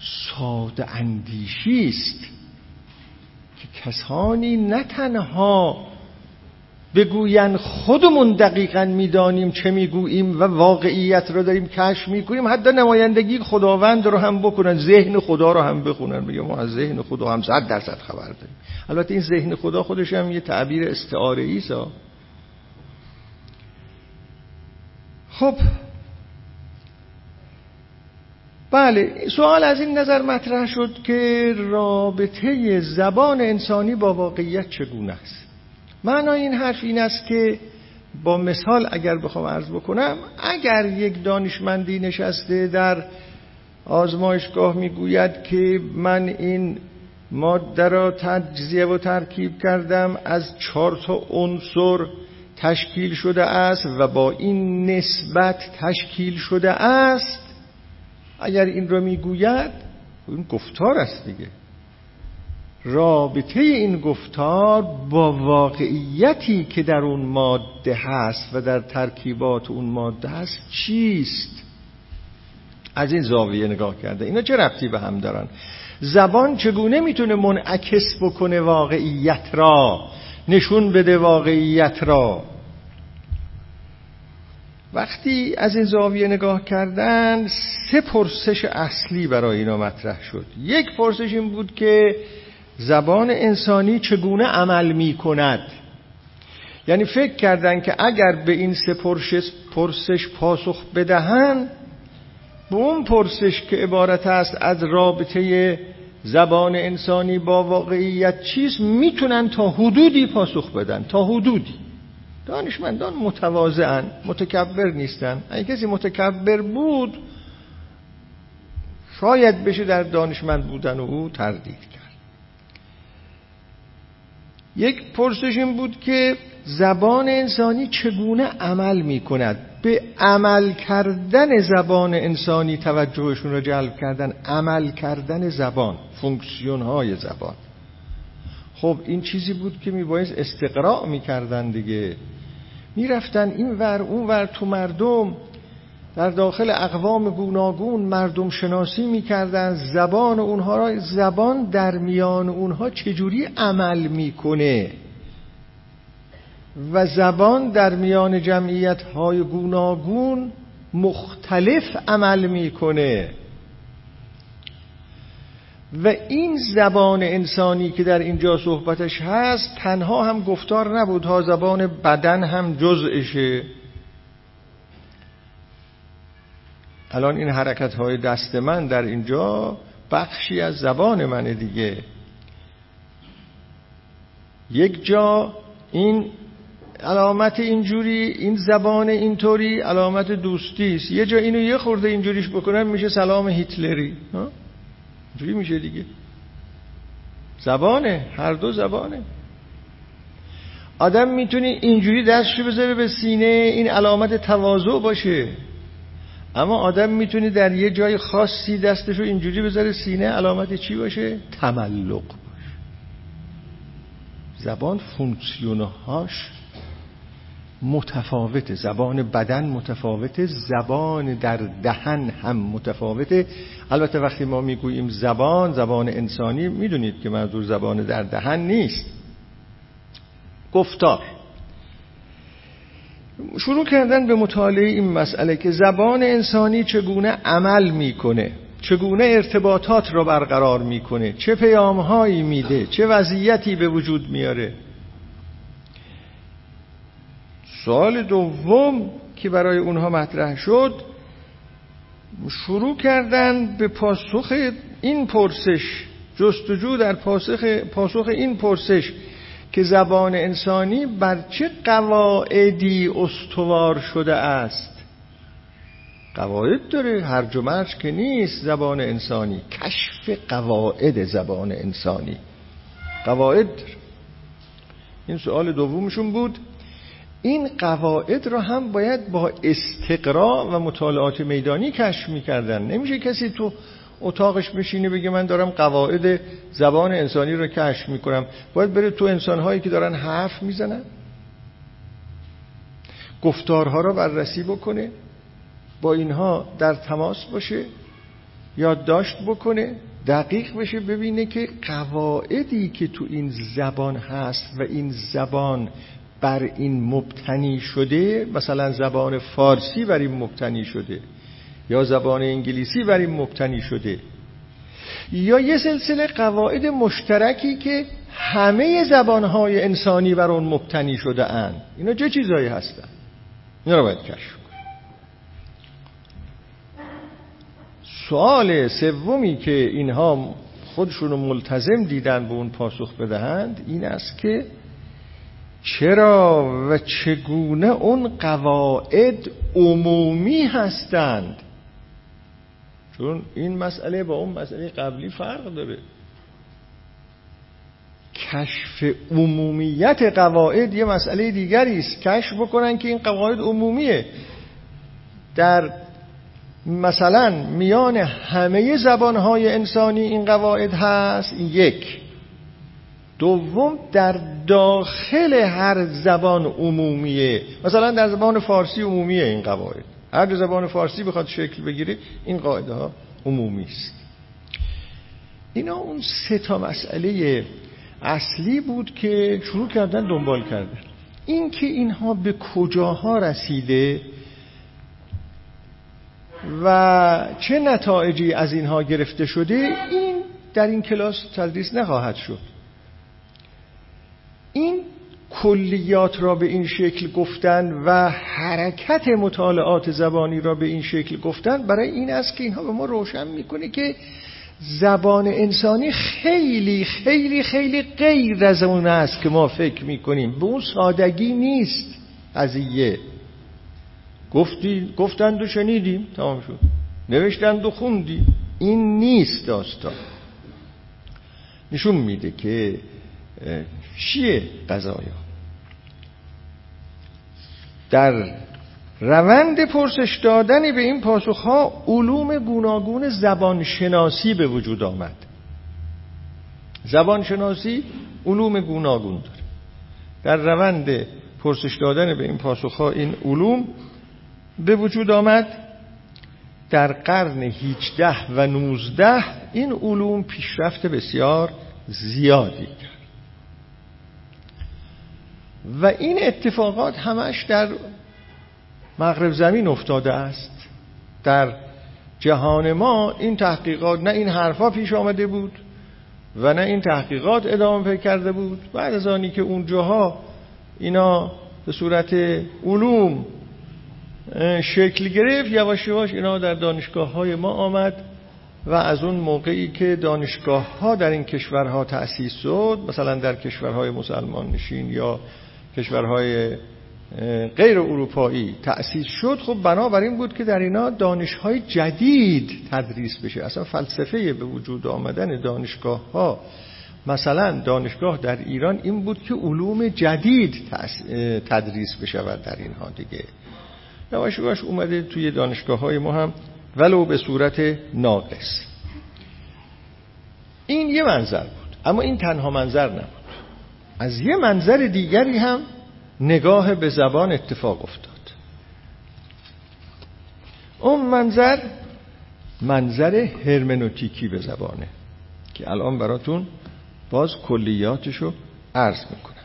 ساده اندیشی است. کسانی نه تنها بگوین خودمون دقیقا می‌دانیم چه می‌گوییم و واقعیت را داریم کشف می‌کنیم حتی نمایندگی خداوند رو هم بکنن ذهن خدا رو هم بخونن. میگه ما از ذهن خدا هم صد درصد خبر داریم. البته این ذهن خدا خودش هم یه تعبیر استعاره ایست خب بله سوال از این نظر مطرح شد که رابطه زبان انسانی با واقعیت چگونه است؟ معنای این حرف این است که با مثال اگر بخوام عرض بکنم اگر یک دانشمندی نشسته در آزمایشگاه می‌گوید که من این ماده را تجزیه و ترکیب کردم از چهار تا عنصر تشکیل شده است و با این نسبت تشکیل شده است اگر این را می‌گوید این گفتار است دیگه. رابطه این گفتار با واقعیتی که در اون ماده هست و در ترکیبات اون ماده هست چیست؟ از این زاویه نگاه کرده. اینا چه ربطی به هم دارن؟ زبان چگونه می‌تونه منعکس بکنه واقعیت را؟ نشون بده واقعیت را. وقتی از این زاویه نگاه کردن سه پرسش اصلی برای اینا مطرح شد. یک پرسش این بود که زبان انسانی چگونه عمل می کند یعنی فکر کردن که اگر به این سه پرسش پاسخ بدهند به اون پرسش که عبارت است از رابطه زبان انسانی با واقعیت چیست می‌تونن تا حدودی پاسخ بدن. تا حدودی. دانشمندان متواضعن متکبر نیستن. اگه کسی متکبر بود شاید بشه در دانشمند بودن او تردید کرد. یک پرسش این بود که زبان انسانی چگونه عمل می کند به عمل کردن زبان انسانی توجهشون را جلب کردن. عمل کردن زبان فونکسیون های زبان. خب این چیزی بود که میبایست استقراع می‌کردن دیگه. می‌رفتن این ور اون ور تو مردم. در داخل اقوام گوناگون مردم شناسی می‌کردن. زبان اونها را زبان در میان اونها چجوری عمل می‌کنه؟ و زبان در میان جمعیت های گوناگون مختلف عمل می‌کنه. و این زبان انسانی که در اینجا صحبتش هست تنها هم گفتار نبود ها زبان بدن هم جزءشه الان این حرکت های دست من در اینجا بخشی از زبان منه دیگه. یک جا این علامت اینجوری این زبان اینطوری علامت دوستی است. یه جا اینو یه خورده اینجوریش بکنم میشه سلام هیتلری اینجوری میشه دیگه. زبانه هر دو زبانه. آدم می‌تونی اینجوری دستشو بذاره به سینه این علامت تواضع باشه. اما آدم می‌تونی در یه جای خاصی دستشو اینجوری بذاره سینه علامت چی باشه؟ تملق باشه. زبان فونکسیونهاش متفاوته زبان بدن متفاوته زبان در دهن هم متفاوته البته وقتی ما می‌گوییم زبان زبان انسانی می‌دونید که منظور زبان در دهن نیست. گفتار. شروع کردن به مطالعه این مسئله که زبان انسانی چگونه عمل می‌کنه چگونه ارتباطات را برقرار می‌کنه چه پیامهایی میده چه وضعیتی به وجود میاره. سوال دوم که برای اونها مطرح شد شروع کردن به پاسخ این پرسش جستجو در پاسخ, پاسخ این پرسش که زبان انسانی بر چه قواعدی استوار شده است. قواعد داره هرج و که نیست زبان انسانی کشف قواعد زبان انسانی. قواعد. داره این سوال دومشون بود. این قواعد را هم باید با استقرا و مطالعات میدانی کشف می‌کردن. نمیشه کسی تو اتاقش بشینه بگه من دارم قواعد زبان انسانی رو کشف می‌کنم. باید بره تو انسانهایی که دارن حرف می‌زنن گفتارها را بررسی بکنه با اینها در تماس باشه یادداشت بکنه دقیق بشه ببینه که قواعدی که تو این زبان هست و این زبان بر این مبتنی شده مثلا زبان فارسی بر این مبتنی شده یا زبان انگلیسی بر این مبتنی شده یا یه سلسله قواعد مشترکی که همه زبانهای انسانی بر اون مبتنی شده اند اینا چه چیزهایی هستن؟ اینا رو باید کشف سوال سومی که اینها خودشون رو ملتزم دیدن به اون پاسخ بدهند این است که چرا و چگونه اون قواعد عمومی هستند؟ چون این مسئله با اون مسئله قبلی فرق داره. کشف عمومیت قواعد یه مسئله دیگری است. کشف بکنن که این قواعد عمومیه. در مثلا میان همه زبانهای انسانی این قواعد هست. یک. دوم در داخل هر زبان عمومیه. مثلا در زبان فارسی عمومیه این قواعد. هر زبان فارسی بخواد شکل بگیره این قاعده ها عمومی است. اینا اون سه تا مسئله اصلی بود که شروع کردن دنبال کردن. این که اینها به کجاها رسیده و چه نتایجی از اینها گرفته شده این در این کلاس تدریس نخواهد شد. این کلیات را به این شکل گفتن و حرکت مطالعات زبانی را به این شکل گفتن برای این است که اینها به ما روشن می‌کنه که زبان انسانی خیلی خیلی خیلی غیر از اون است که ما فکر می‌کنیم. به اون سادگی نیست قضیه. گفتی گفتند و شنیدیم تمام شد. نوشتند و خوندیم. این نیست داستان. نشون میده که چیه قضایا در روند پرسش دادنی به این پاسخها علوم گوناگون زبانشناسی به وجود آمد. زبانشناسی علوم گوناگون داره. در روند پرسش دادن به این پاسخها این علوم به وجود آمد. در قرن 18 و 19 این علوم پیشرفت بسیار زیادی کرد و این اتفاقات همش در مغرب زمین افتاده است. در جهان ما این تحقیقات نه این حرفا پیش آمده بود و نه این تحقیقات ادامه پیدا کرده بود. بعد از آنی که اونجاها اینا به صورت علوم شکل گرفت یواش یواش اینا در دانشگاه های ما آمد و از اون موقعی که دانشگاه ها در این کشورها تأسیس شد مثلا در کشورهای مسلمان نشین یا کشورهای غیر اروپایی تأسیس شد خب بنابراین بود که در اینا دانشهای جدید تدریس بشه. اصلا فلسفه به وجود آمدن دانشگاه ها مثلا دانشگاه در ایران این بود که علوم جدید تدریس بشود در اینها دیگه. یواش یواش اومده توی دانشگاه های ما هم ولو به صورت ناقص. این یه منظر بود اما این تنها منظر نبود. از یه منظر دیگری هم نگاه به زبان اتفاق افتاد. اون منظر منظر هرمنوتیکی به زبانه که الان براتون باز کلیاتشو عرض می‌کنم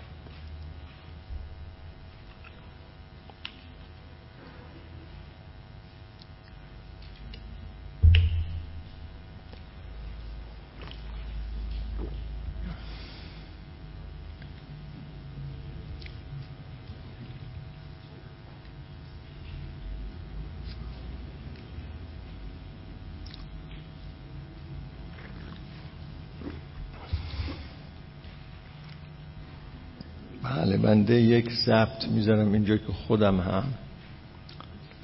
بله بنده یک ضبط می‌ذارم اینجا که خودم هم.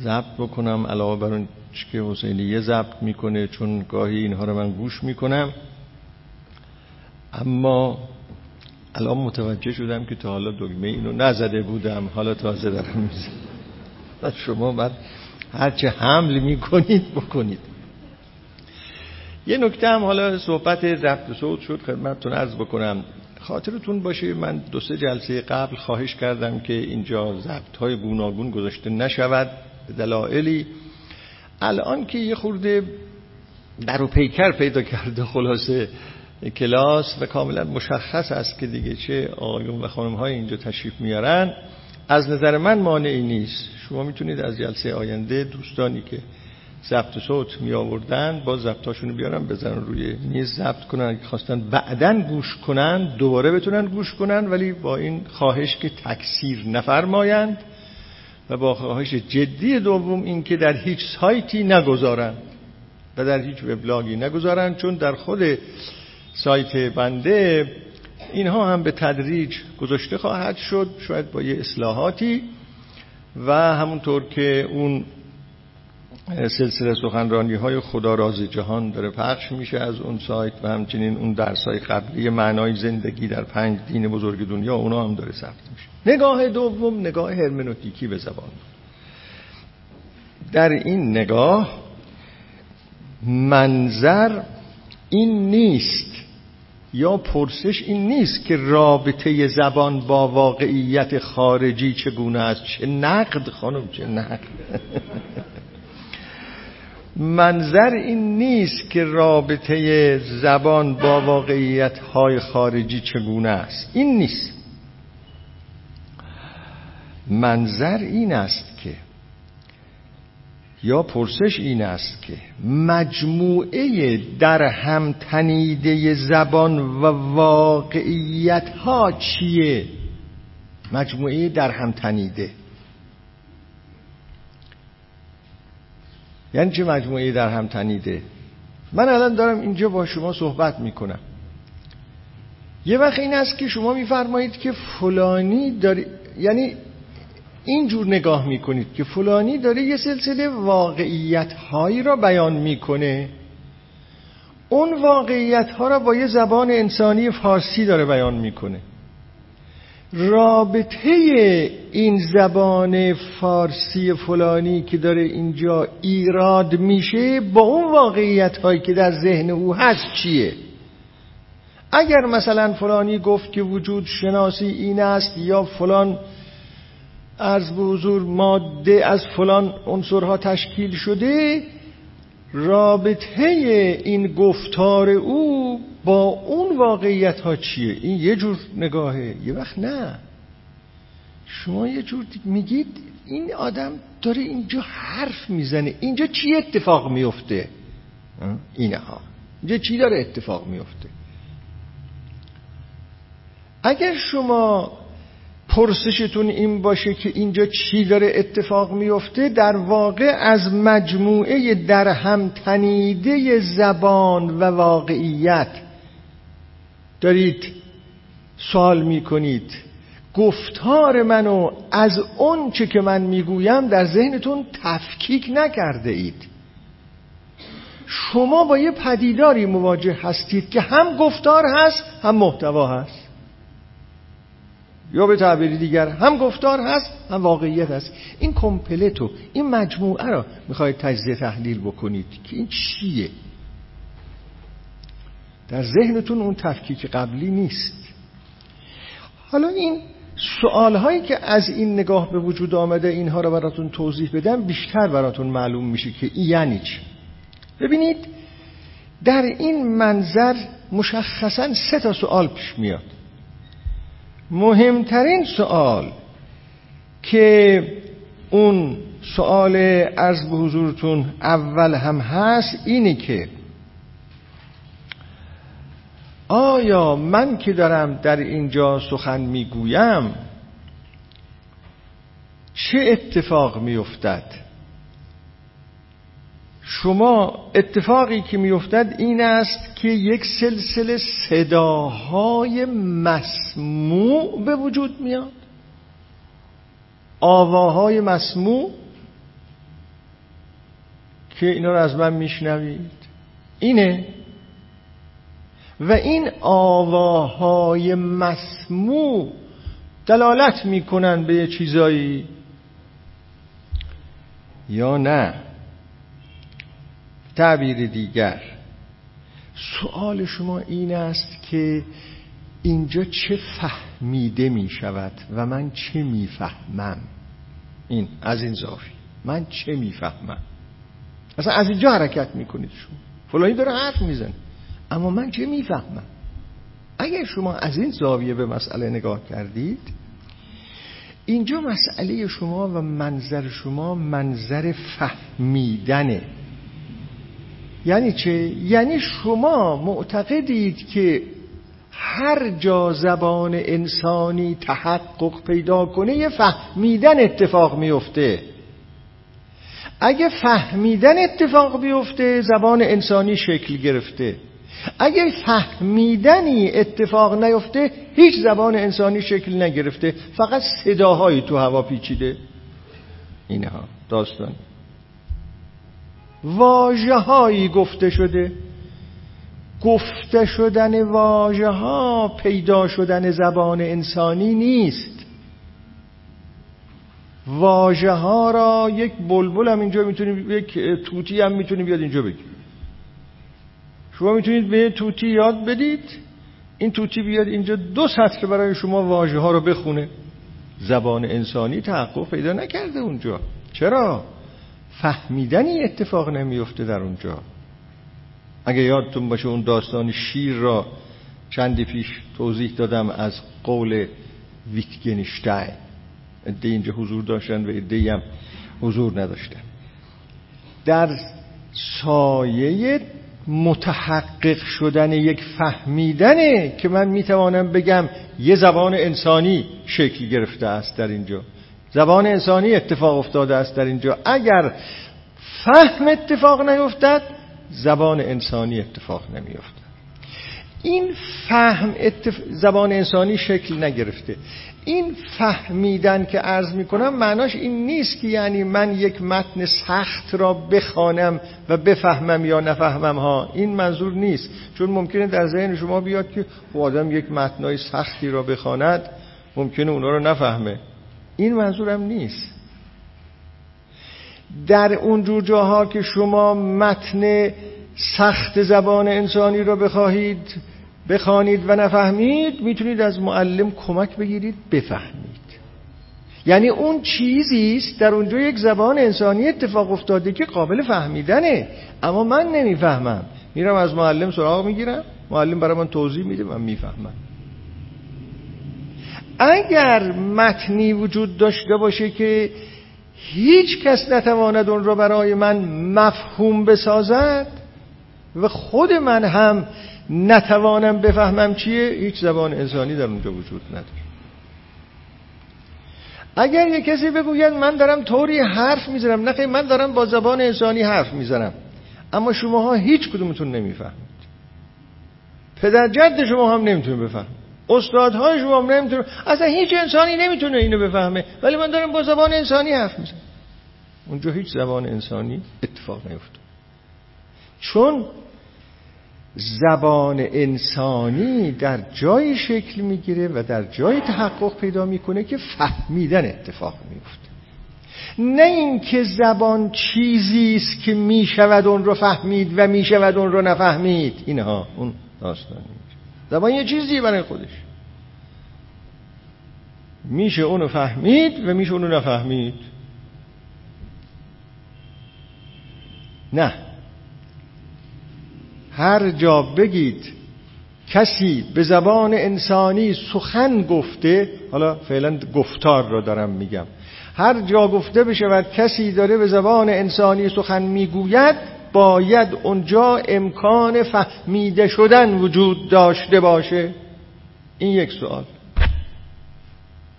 ضبط بکنم علاوه بر اون که حسینیه ضبط می‌کنه چون گاهی اینها رو من گوش می‌کنم. اما الان متوجه شدم که تا حالا دگمه اینو نزده بودم. حالا تازه دارم می‌زنم شما بعد هرچه حمل می‌کنید بکنید. یه نکته هم حالا صحبت ضبط صوت شد. خدمتتون عرض بکنم. خاطرتون باشه. من دو سه جلسه قبل خواهش کردم که اینجا ضبط های گوناگون گذاشته نشود. دلایلی. الان که یه خورده در و پیکر پیدا کرده خلاصه کلاس و کاملا مشخص است که دیگه چه آقایون و خانم های اینجا تشریف میارن. از نظر من مانعی نیست. شما می‌تونید از جلسه آینده دوستانی که ضبط صوت می آوردن با ضبطاشون بیارن بزنن روی میز ضبط کنن. اگه خواستن بعدا گوش کنن دوباره بتونن گوش کنن ولی با این خواهش که تکثیر نفرمایند و با خواهش جدی دوم این که در هیچ سایتی نگذارن و در هیچ وبلاگی نگذارن چون در خود سایت بنده اینها هم به تدریج گذاشته خواهد شد شاید با یه اصلاحاتی و همونطور که اون سلسله سخنرانی های خدا راز جهان داره پخش میشه از اون سایت و همچنین اون درس های قبلی معنای زندگی در پنج دین بزرگ دنیا اونا هم داره ثبت میشه. نگاه دوم نگاه هرمنوتیکی به زبان. در این نگاه منظر این نیست یا پرسش این نیست که رابطه زبان با واقعیت خارجی چگونه است چه نقد خانم چه نقد؟ منظر این نیست که رابطه زبان با واقعیت های خارجی چگونه است. این نیست. منظر این است که یا پرسش این است که مجموعه در هم تنیده زبان و واقعیت ها چیه؟ مجموعه در هم تنیده. یعنی چه مجموعه در هم تنیده؟ من الان دارم اینجا با شما صحبت می‌کنم. یه وقت این است که شما میفرمایید که فلانی داری یعنی اینجور نگاه می‌کنید که فلانی داره یه سلسله واقعیت هایی را بیان می‌کنه. اون واقعیت ها را با یه زبان انسانی فارسی داره بیان می‌کنه. رابطه این زبان فارسی فلانی که داره اینجا ایراد میشه با اون واقعیت هایی که در ذهن او هست چیه؟ اگر مثلا فلانی گفت که وجود شناسی این است یا فلان از به حضور ماده از فلان عنصرها تشکیل شده رابطه این گفتار او با اون واقعیت ها چیه؟ این یه جور نگاهه. یه وقت نه. شما یه جور میگید این آدم داره اینجا حرف می‌زنه. اینجا چی اتفاق میفته اینها. اینجا چی داره اتفاق میفته اگر شما پرسشتون این باشه که اینجا چی داره اتفاق میفته؟ در واقع از مجموعه در هم تنیده زبان و واقعیت. دارید سوال می‌کنید. گفتار منو از اون چه که من می‌گویم در ذهنتون تفکیک نکرده اید شما با یه پدیداری مواجه هستید که هم گفتار هست هم محتوا هست. یا به تعبیری دیگر هم گفتار هست هم واقعیت هست. این کمپلتو این مجموعه را می‌خواید تجزیه تحلیل بکنید که این چیه؟ در ذهنتون اون تفکیک قبلی نیست. حالا این سوال هایی که از این نگاه به وجود آمده اینها را براتون توضیح بدم بیشتر براتون معلوم میشه که یعنی چی. ببینید در این منظر مشخصا سه تا سوال پیش میاد. مهمترین سوال که اون سوال از به حضورتون اول هم هست اینی که آیا من که دارم در اینجا سخن می‌گویم چه اتفاق میافتد؟ شما اتفاقی که میافتد این است که یک سلسله صداهای مسموع به وجود میاد. آواهای مسموع که اینا رو از من میشنوید. اینه. و این آواهای مسموع دلالت می‌کنن به یه چیزایی. یا نه. تعبیر دیگر. سوال شما این است که اینجا چه فهمیده می شود و من چه می‌فهمم این از این زاویه. من چه می‌فهمم اصلا از اینجا حرکت می‌کنید شما. فلانی داره حرف می‌زنه. اما من چه می‌فهمم اگر شما از این زاویه به مسئله نگاه کردید اینجا مسئله شما و منظر شما منظر فهمیدنه. یعنی چه؟ یعنی شما معتقدید که هر جا زبان انسانی تحقق پیدا کنه یه فهمیدن اتفاق میفته. اگه فهمیدن اتفاق بیفته زبان انسانی شکل گرفته. اگه فهمیدنی اتفاق نیفته هیچ زبان انسانی شکل نگرفته. فقط صداهایی تو هوا پیچیده. اینها. داستان. واجه هایی گفته شده. گفته شدن واژه ها پیدا شدن زبان انسانی نیست. واژه ها را یک بلبل هم اینجا می‌تونیم یک توتی هم می‌تونیم بیاد اینجا بگیم. شما می‌تونید به توتی یاد بدید. این توتی بیاد اینجا دو سطر برای شما واژه ها رو بخونه. زبان انسانی تحقق پیدا نکرده اونجا. چرا؟ فهمیدنی اتفاق نمیفته در اونجا. اگه یادتون باشه اون داستان شیر را چندی پیش توضیح دادم از قول ویتگنشتاین. عده اینجا حضور داشتن و عده هم حضور نداشتن. در سایه متحقق شدن یک فهمیدنه که من می‌توانم بگم یه زبان انسانی شکل گرفته است در اینجا. زبان انسانی اتفاق افتاده است در اینجا. اگر فهم اتفاق نیفتد زبان انسانی اتفاق نمیفتد این فهم زبان انسانی شکل نگرفته. این فهمیدن که عرض می‌کنم معناش این نیست که یعنی من یک متن سخت را بخوانم و بفهمم یا نفهمم ها. این منظور نیست. چون ممکنه در ذهن شما بیاد که خب آدم یک متنای سختی را بخواند ممکنه اونا رو نفهمه. این منظورم نیست. در اون جاها که شما متن سخت زبان انسانی را بخواهید بخوانید و نفهمید می‌تونید از معلم کمک بگیرید بفهمید. یعنی اون چیزی است در اونجا یک زبان انسانی اتفاق افتاده که قابل فهمیدنه. اما من نمی‌فهمم. میرم از معلم سراغ می‌گیرم معلم برای من توضیح میده من می‌فهمم. اگر متنی وجود داشته باشه که هیچ کس نتواند اون را برای من مفهوم بسازد و خود من هم نتوانم بفهمم چیه هیچ زبان انسانی در اونجا وجود نداره. اگر یه کسی بگوید من دارم طوری حرف می‌زنم نه من دارم با زبان انسانی حرف می‌زنم اما شماها هیچ کدومتون نمی‌فهمید. پدر جد شما هم نمی‌تونه بفهم استادهای شما هم نمی‌تونه اصلا هیچ انسانی نمی‌تونه اینو بفهمه. ولی من دارم با زبان انسانی حرف می‌زنم. اونجا هیچ زبان انسانی اتفاق نیفتاد. چون زبان انسانی در جای شکل می‌گیره و در جای تحقق پیدا می‌کنه که فهمیدن اتفاق میفته نه اینکه زبان چیزی است که می‌شود اون رو فهمید و می‌شود اون رو نفهمید. اینها اون داستان زبان یه چیزی برای خودش. میشه اونو فهمید و میشه اونو نفهمید. نه. هر جا بگید کسی به زبان انسانی سخن گفته حالا فعلا گفتار رو دارم میگم. هر جا گفته بشود کسی داره به زبان انسانی سخن می‌گوید باید اونجا امکان فهمیده شدن وجود داشته باشه؟ این یک سوال.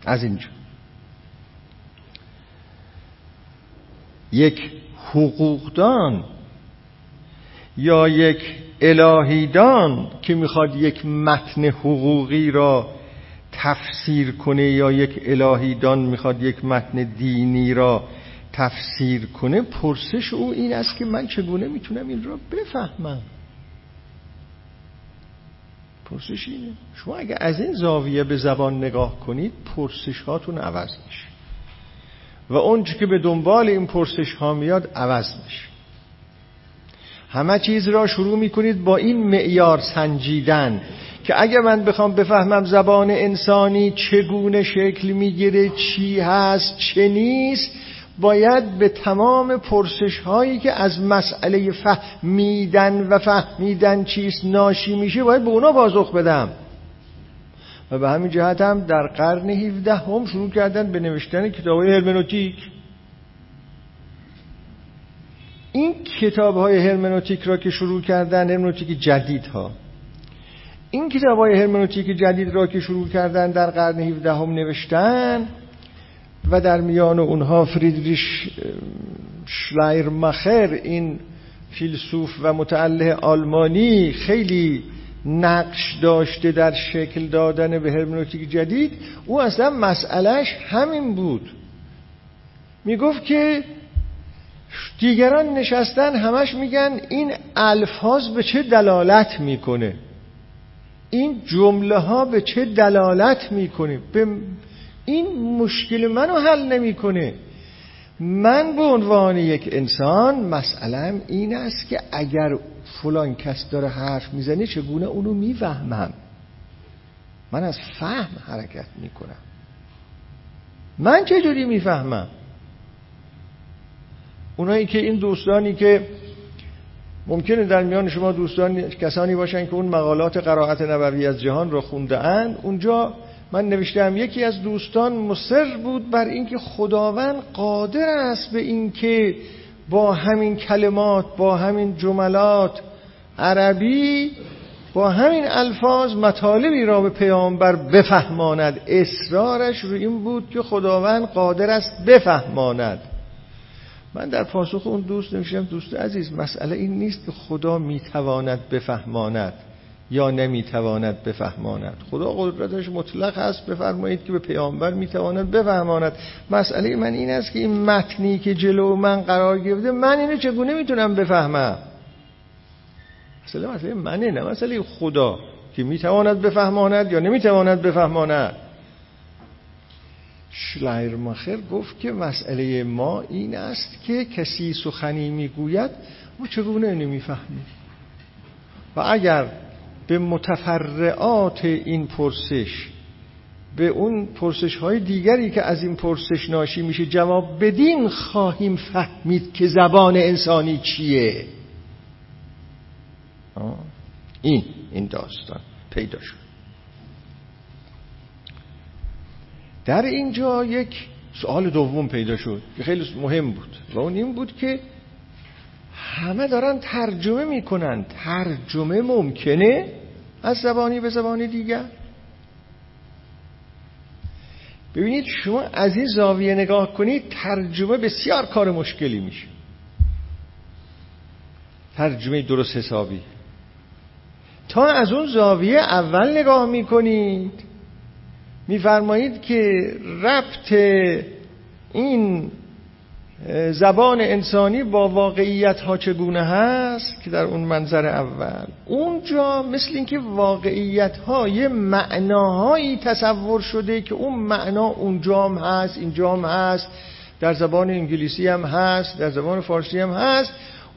از اینجا. یک حقوقدان یا یک الهیدان که می‌خواد یک متن حقوقی را تفسیر کنه یا یک الهیدان می‌خواد یک متن دینی را تفسیر کنه پرسش او این است که من چگونه می‌تونم این را بفهمم؟ پرسش اینه. شما اگه از این زاویه به زبان نگاه کنید پرسش هاتون عوض میشه. و اونچه که به دنبال این پرسش ها میاد عوض میشه. همه چیز را شروع می‌کنید با این معیار سنجیدن که اگر من بخوام بفهمم زبان انسانی چگونه شکل می‌گیره چی هست چه نیست باید به تمام پرسش هایی که از مسئله فهمیدن و فهمیدن چیست ناشی میشه باید به اونا پاسخ بدم. و به همین جهت هم در قرن 17 هم شروع کردن به نوشتن کتاب هرمنوتیک. این کتاب های هرمنوتیک را که شروع کردن هرمنوتیک جدید ها این کتاب های هرمنوتیک جدید را که شروع کردن در قرن 17 هم نوشتن و در میان اونها فریدریش شلایرمخر این فیلسوف و متعله آلمانی خیلی نقش داشته در شکل دادن به هرمنوتیک جدید. او اصلا مسئلهش همین بود. می‌گفت که دیگران نشستن همش میگن این الفاظ به چه دلالت می‌کنه؟ این جمله ها به چه دلالت می‌کنه؟ به این مشکل منو حل نمی‌کنه. من به عنوان یک انسان مسئلم این است که اگر فلان کس داره حرف می‌زنه چگونه اونو می‌فهمم؟ من از فهم حرکت می‌کنم. من چجوری می‌فهمم؟ اونایی که این دوستانی که ممکنه در میان شما دوستان کسانی باشن که اون مقالات قرائت نبوی از جهان را خونده اند اونجا من نوشتم یکی از دوستان مصر بود بر اینکه خداوند قادر است به اینکه با همین کلمات با همین جملات عربی با همین الفاظ مطالبی را به پیامبر بفهماند. اصرارش رو این بود که خداوند قادر است بفهماند. من در پاسخ اون دوست نوشتم دوست عزیز مسئله این نیست که خدا می‌تواند بفهماند. یا نمی‌تواند بفهماند. خدا قدرتش مطلق هست بفرمایید که به پیامبر می‌تواند بفهماند. مسئله من این است که این متنی که جلو من قرار گرفته من اینو چگونه می‌تونم بفهمم؟ مسئله مسئله منه نه مسئله خدا که می‌تواند بفهماند یا نمی‌تواند بفهماند. شلایرماخر گفت که مسئله ما این است که کسی سخنی می‌گوید ما چگونه نمی‌فهمیم و اگر به متفرعات این پرسش به اون پرسش های دیگری که از این پرسش ناشی میشه جواب بدین خواهیم فهمید که زبان انسانی چیه. این این داستان پیدا شد. در اینجا یک سوال دوم پیدا شد که خیلی مهم بود و اون این بود که همه دارن ترجمه می‌کنن ترجمه ممکنه از زبانی به زبانی دیگر. ببینید شما از این زاویه نگاه کنید ترجمه بسیار کار مشکلی میشه. ترجمه درست حسابی. تا از اون زاویه اول نگاه می‌کنید میفرمایید که ربط این زبان انسانی با واقعیت ها چگونه هست که در اون منظر اول. اونجا مثل اینکه واقعیت ها یه معناهایی تصور شده که اون معنا اونجام هست اینجام هست در زبان انگلیسی هم هست در زبان فارسی هم هست.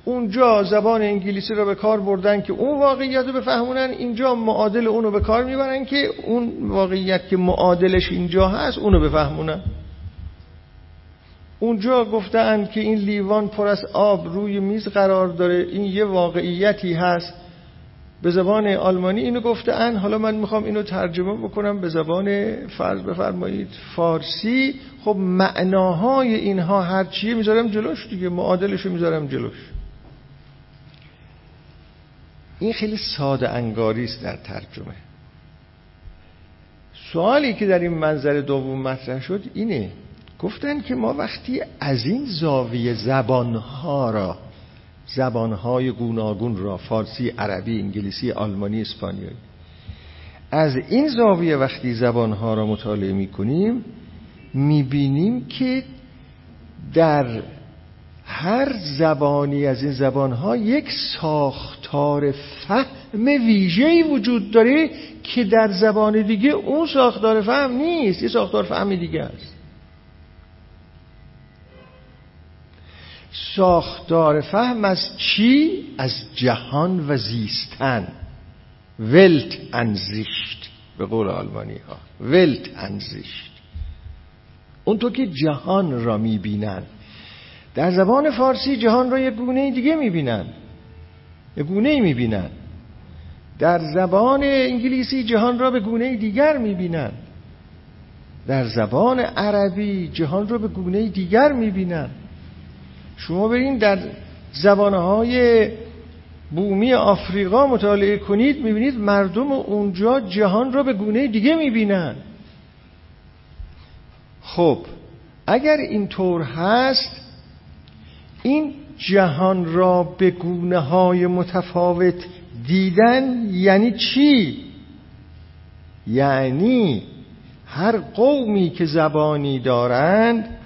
اونجا زبان انگلیسی رو به کار بردن که اون واقعیت رو بفهمونن اینجا معادل اونو به کار می‌برن که اون واقعیت که معادلش اینجا هست اونو بفهمونن. اونجا گفتن که این لیوان پر از آب روی میز قرار داره. این یه واقعیتی هست. به زبان آلمانی اینو گفتن حالا من می‌خوام اینو ترجمه بکنم به زبان فرض بفرمایید فارسی. خب معناهای اینها هر چیه می‌ذارم جلوش دیگه. معادلشو می‌ذارم جلوش. این خیلی ساده انگاری است در ترجمه. سوالی که در این منظر دوم مطرح شد اینه. گفتن که ما وقتی از این زاویه زبانها را زبانهای گوناگون را فارسی، عربی، انگلیسی، آلمانی، اسپانیایی از این زاویه وقتی زبانها را مطالعه می کنیم می بینیم که در هر زبانی از این زبانها یک ساختار فهم ویژه‌ای وجود داره که در زبان دیگه اون ساختار فهم نیست یه ساختار فهم دیگه است. ساختار فهم از چی؟ از جهان و زیستن. ولت انزیشت به قول آلمانی ها ولت انزیشت اونطور که جهان را می‌بینن. در زبان فارسی جهان را یک گونه دیگه می‌بینن. یک گونه می‌بینن. در زبان انگلیسی جهان را به گونه دیگر می‌بینن. در زبان عربی جهان را به گونه دیگر می‌بینن. شما برین در زبانهای بومی آفریقا مطالعه کنید می‌بینید مردم اونجا جهان را به گونه دیگه می‌بینن خب اگر اینطور هست این جهان را به گونه های متفاوت دیدن یعنی چی؟ یعنی هر قومی که زبانی دارند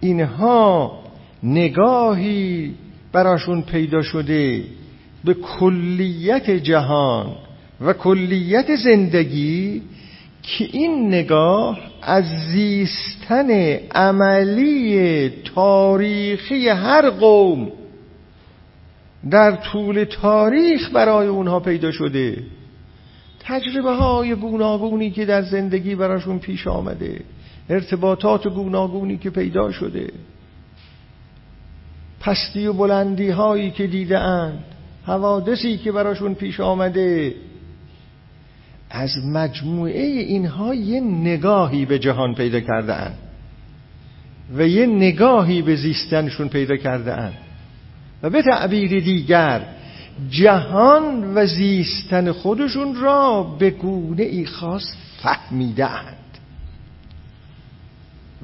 اینها نگاهی براشون پیدا شده به کلیت جهان و کلیت زندگی که این نگاه از زیستن عملی تاریخی هر قوم در طول تاریخ برای اونها پیدا شده. تجربه های گوناگونی که در زندگی براشون پیش آمده ارتباطات گوناگونی که پیدا شده. پستی و بلندی هایی که دیده اند حوادثی که براشون پیش آمده. از مجموعه اینها یه نگاهی به جهان پیدا کرده اند و یه نگاهی به زیستنشون پیدا کرده اند و به تعبیر دیگر جهان و زیستن خودشون را به گونه ای خاص فهمیده اند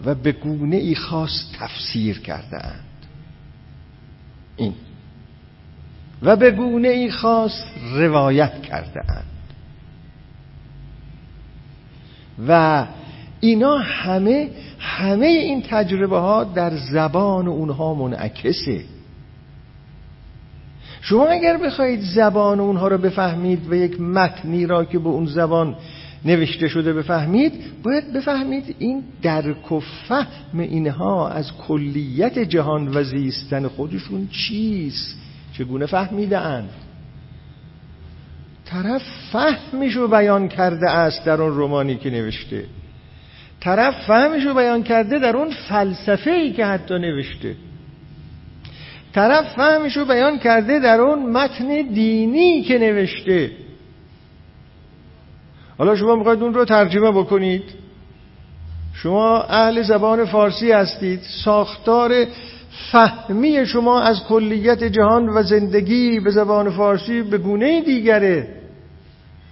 و به گونه ای خاص تفسیر کرده اند این. و به گونه ای خاص روایت کرده اند. و اینا همه همه این تجربه ها در زبان اونها منعکسه. شما اگر بخواید زبان اونها رو بفهمید و یک متنی را که به اون زبان نوشته شده بفهمید باید بفهمید این درک و فهم اینها از کلیت جهان و زیستن خودشون چیست؟ چگونه فهمیده طرف فهمش رو بیان کرده است در اون رومانی که نوشته. طرف فهمش رو بیان کرده در اون فلسفه ای که حتی نوشته. طرف فهمش رو بیان کرده در اون متن دینی که نوشته. حالا شما می‌خواید اون رو ترجمه بکنید. شما اهل زبان فارسی هستید. ساختار فهمی شما از کلیت جهان و زندگی به زبان فارسی به گونه دیگره.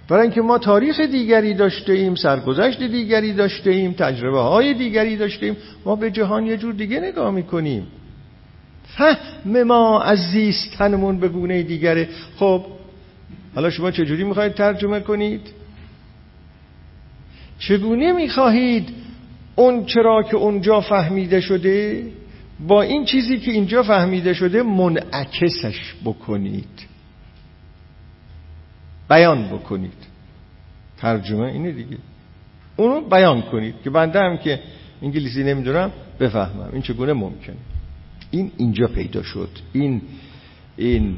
برای اینکه ما تاریخ دیگری داشته ایم سرگذشت دیگری داشته ایم تجربه های دیگری داشته ایم ما به جهان یه جور دیگه نگاه می‌کنیم. فهم ما از زیستنمون به گونه دیگره. خب حالا شما چجوری می‌خواید ترجمه کنید؟ چگونه می‌خواهید اون چرا که اونجا فهمیده شده با این چیزی که اینجا فهمیده شده منعکسش بکنید؟ بیان بکنید. ترجمه اینه دیگه. اونو بیان کنید که بنده هم که انگلیسی نمی‌دونم بفهمم. این چگونه ممکنه؟ این اینجا پیدا شد. این این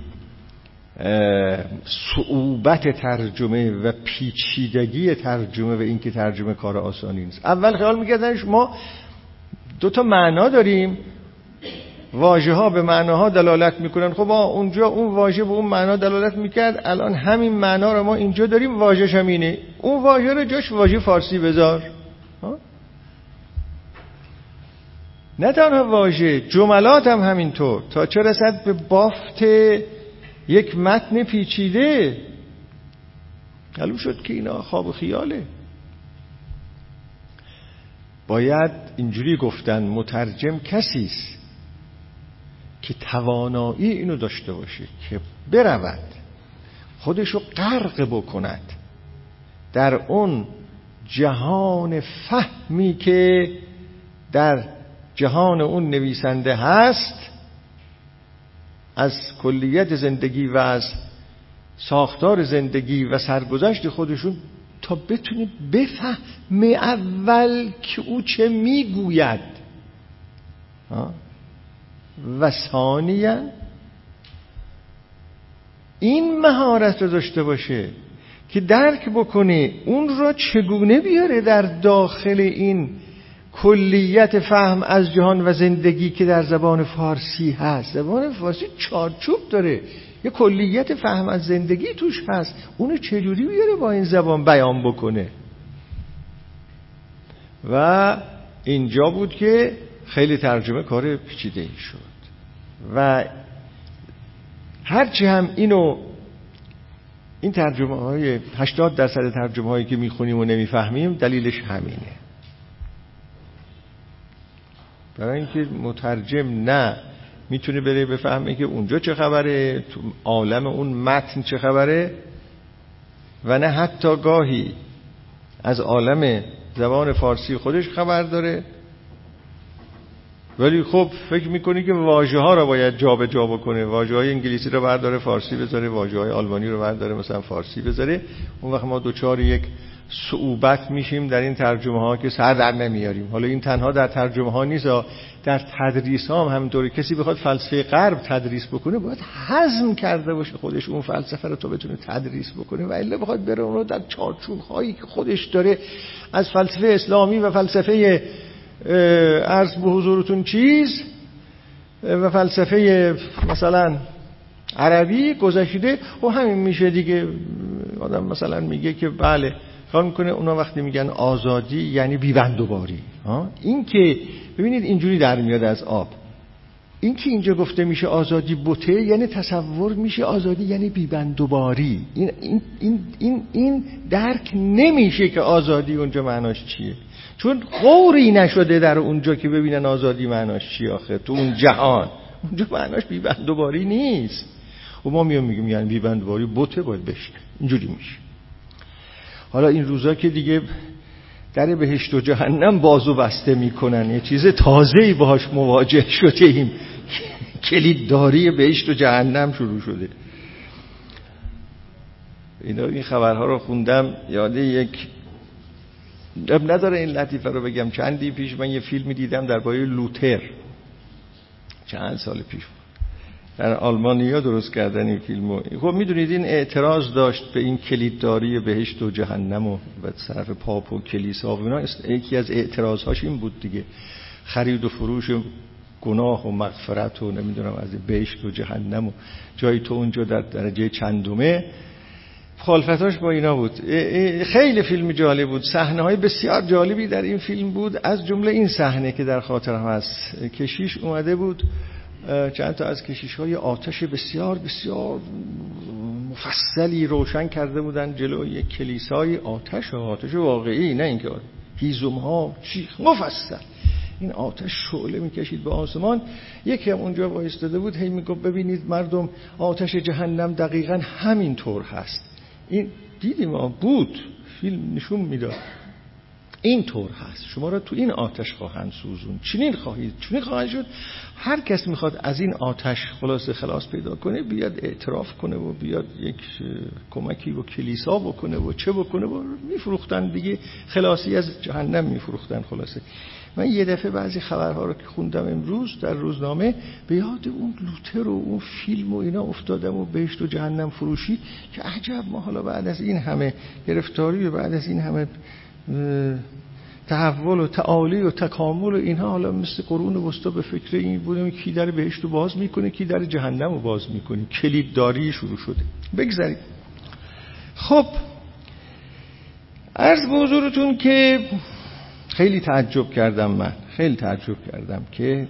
صعوبت ترجمه و پیچیدگی ترجمه و اینکه ترجمه کار آسانی نیست. اول خیال می‌کردن ما دو تا معنا داریم. واژه ها به معناها دلالت می‌کنن. خب اونجا اون واژه به اون معنا دلالت می‌کرد. الان همین معنا رو ما اینجا داریم. واژه همینه اون واژه رو جاش واژه فارسی بذار. نه تنها واژه جملات هم همینطور. تا چه رسد به بافت یک متن پیچیده. معلوم شد که اینا خواب و خیاله. باید اینجوری گفتن مترجم کسی است که توانایی اینو داشته باشه که برود خودشو غرق بکند در اون جهان فهمی که در جهان اون نویسنده هست. از کلیت زندگی و از ساختار زندگی و سرگذشت خودشون تا بتونه بفهمه اول که او چه می‌گوید. و ثانیا این مهارت رو داشته باشه که درک بکنه اون را چگونه بیاره در داخل این کلیت فهم از جهان و زندگی که در زبان فارسی هست. زبان فارسی چارچوب داره. یه کلیت فهم از زندگی توش هست. اونو چجوری بیاره با این زبان بیان بکنه؟ و اینجا بود که خیلی ترجمه کار پیچیده شد. و هرچی هم اینو این ترجمه های 80 درصد ترجمه هایی که می‌خونیم و نمی‌فهمیم دلیلش همینه. برای اینکه مترجم نه می‌تونه بره بفهمه که اونجا چه خبره تو عالم اون متن چه خبره و نه حتی گاهی از عالم زبان فارسی خودش خبر داره. ولی خب فکر می‌کنی که واژه ها رو باید جابجا جا بکنه؟ واژه های انگلیسی رو برداره فارسی بذاره واژه های آلمانی رو برداره مثلا فارسی بذاره. اون وقت ما دوچار یک صعوبت میشیم در این ترجمه ها که سر در نمیاریم. حالا این تنها در ترجمه ها نیست در تدریس ها هم همینطوری. کسی بخواد فلسفه غرب تدریس بکنه باید حزم کرده باشه خودش اون فلسفه رو تا بتونه تدریس بکنه. و الا بخواد بره اون رو در چارچوب هایی که خودش داره از فلسفه اسلامی و فلسفه عرض به حضورتون چیز؟ و فلسفه مثلا عربی گذشته؟ و همین میشه دیگه. آدم مثلا میگه که بله کار می‌کنه اونا وقتی میگن آزادی یعنی بیبندوباری. این که ببینید اینجوری در میاد از آب. این که اینجا گفته میشه آزادی بوته یعنی تصور میشه آزادی یعنی بیبندوباری. این, این, این, این, این درک نمیشه که آزادی اونجا معناش چیه. چون قوری نشده در اونجا که ببینن آزادی معناش چی آخه؟ تو اون جهان. اونجا معناش بیبندوباری نیست. و ما میام میگیم یعنی بیبندوباری بوته باید بشه. اینجوری میشه. حالا این روزا که دیگه در بهشت و جهنم بازو بسته می‌کنن. یه چیز تازه‌ای باهاش مواجه شده ایم کلیدداری بهشت و جهنم شروع شده. اینا این خبرها رو خوندم. یاد یک نداره این لطیفه رو بگم. چندی پیش من یه فیلمی دیدم در باره لوتر. چند سال پیش در آلمانیا درست کردن این فیلمو خب می‌دونید این اعتراض داشت به این کلیدداری بهشت و جهنم و طرف پاپ و کلیسا و اینا. یکی از اعتراضهاش این بود دیگه. خرید و فروش گناه و مغفرت و نمی‌دونم از بهشت و جهنم و جای تو اونجا در درجه چندمه. مخالفتاش با اینا بود. خیلی فیلم جالب بود. صحنه های بسیار جالبی در این فیلم بود. از جمله این صحنه که در خاطرم هست. کشیش اومده بود چند تا از کشیش های آتش بسیار بسیار مفصلی روشن کرده بودن جلو یک کلیسای آتش. آتش واقعی نه اینکه هیزم ها چیخ مفصل. این آتش شعله می‌کشید به آسمان. یکی هم اونجا وایستاده بود هی می‌گفت ببینید مردم آتش جهنم دقیقا همین طور هست. این دیدیم ما بود فیلم نشون می‌داد. این طور هست. شما را تو این آتش خواهند سوزون چنین خواهید چنین خواهند شد. هر کس می‌خواد از این آتش خلاص خلاص پیدا کنه بیاد اعتراف کنه و بیاد یک کمکی و کلیسا بکنه و چه بکنه و میفروختن دیگه. خلاصی از جهنم میفروختن خلاصه. من یه دفعه بعضی خبرها رو که خوندم امروز در روزنامه به یاد اون لوتر و اون فیلم و اینا افتادم و بهشت و جهنم فروشی که عجب ما حالا بعد از این همه گرفتاری و بعد از این همه تحول و تعالی و تکامل و اینها حالا مثل قرون وسطا به فکر این بودیم کی در بهشت رو باز می‌کنه کی در جهنم رو باز می‌کنه. کلیدداری شروع شده. بگذارید خب عرض به حضورتون که خیلی تعجب کردم من. خیلی تعجب کردم که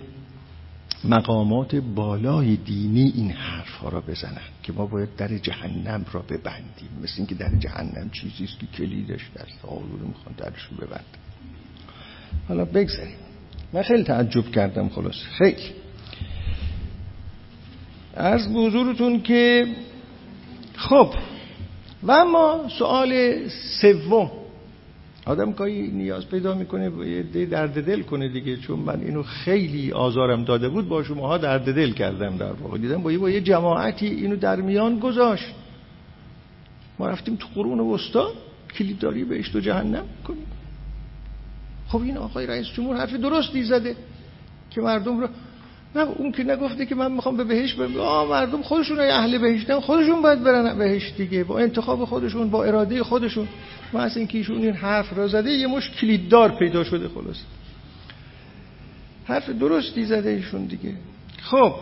مقامات بالای دینی این حرف ها را بزنن که ما باید در جهنم را ببندیم. مثل اینکه در جهنم چیزی است که کلیدش در رو می‌خوان درش رو ببند حالا بگذاریم. من خیلی تعجب کردم خلاص خیلی. از بزرگتون که خب و اما سوال سوم. آدم گاهی نیاز پیدا می‌کنه یه درد دل کنه دیگه چون من اینو خیلی آزارم داده بود با شماها درد دل کردم در واقع. دیدم با یه جماعتی اینو در میان گذاشت. ما رفتیم تو قرون وسطا کلیدداری بهشت و جهنم کنیم خب این آقای رئیس جمهور حرف درستی زده که مردم رو نه اون که نگفته که من می‌خوام به بهشت برم. آه مردم خودشون اهل بهشتن خودشون باید برن بهشت دیگه با انتخاب خودشون با اراده خودشون. ما از اینکه ایشون این حرف را زده یه مش کلیددار پیدا شده خلاص حرف درستی زده ایشون دیگه. خب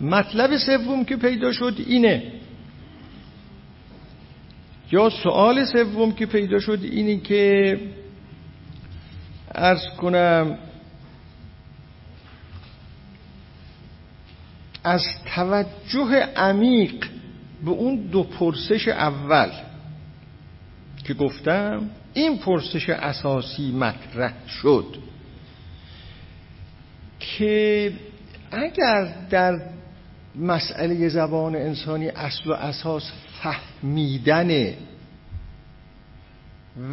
مطلب سوم که پیدا شد اینه. یا سوال سوم که پیدا شد اینی که ارز کنم از توجه عمیق به اون دو پرسش اول که گفتم این پرسش اساسی مطرح شد که اگر در مسئله زبان انسانی اصل و اساس فهمیدن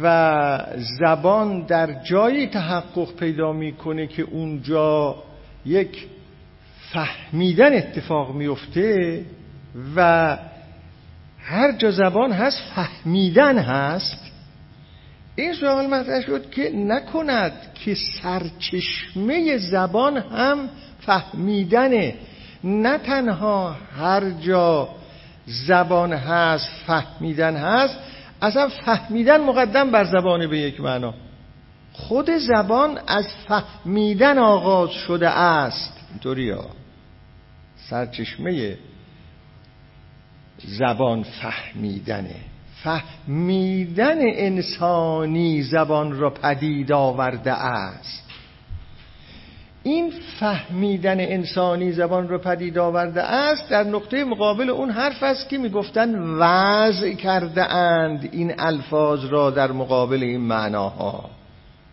و زبان در جایی تحقق پیدا می‌کنه که اونجا یک فهمیدن اتفاق میفته و هر جا زبان هست فهمیدن هست. این سوال مطرح شد که نکند که سرچشمه زبان هم فهمیدنه. نه تنها هر جا زبان هست فهمیدن هست اصلا فهمیدن مقدم بر زبان به یک معنا. خود زبان از فهمیدن آغاز شده است. اینطوری سرچشمه زبان فهمیدنه. فهمیدن انسانی زبان را پدید آورده است. این فهمیدن انسانی زبان را پدید آورده است در نقطه مقابل اون حرف است که می‌گفتن وضع کرده اند. این الفاظ را در مقابل این معناها.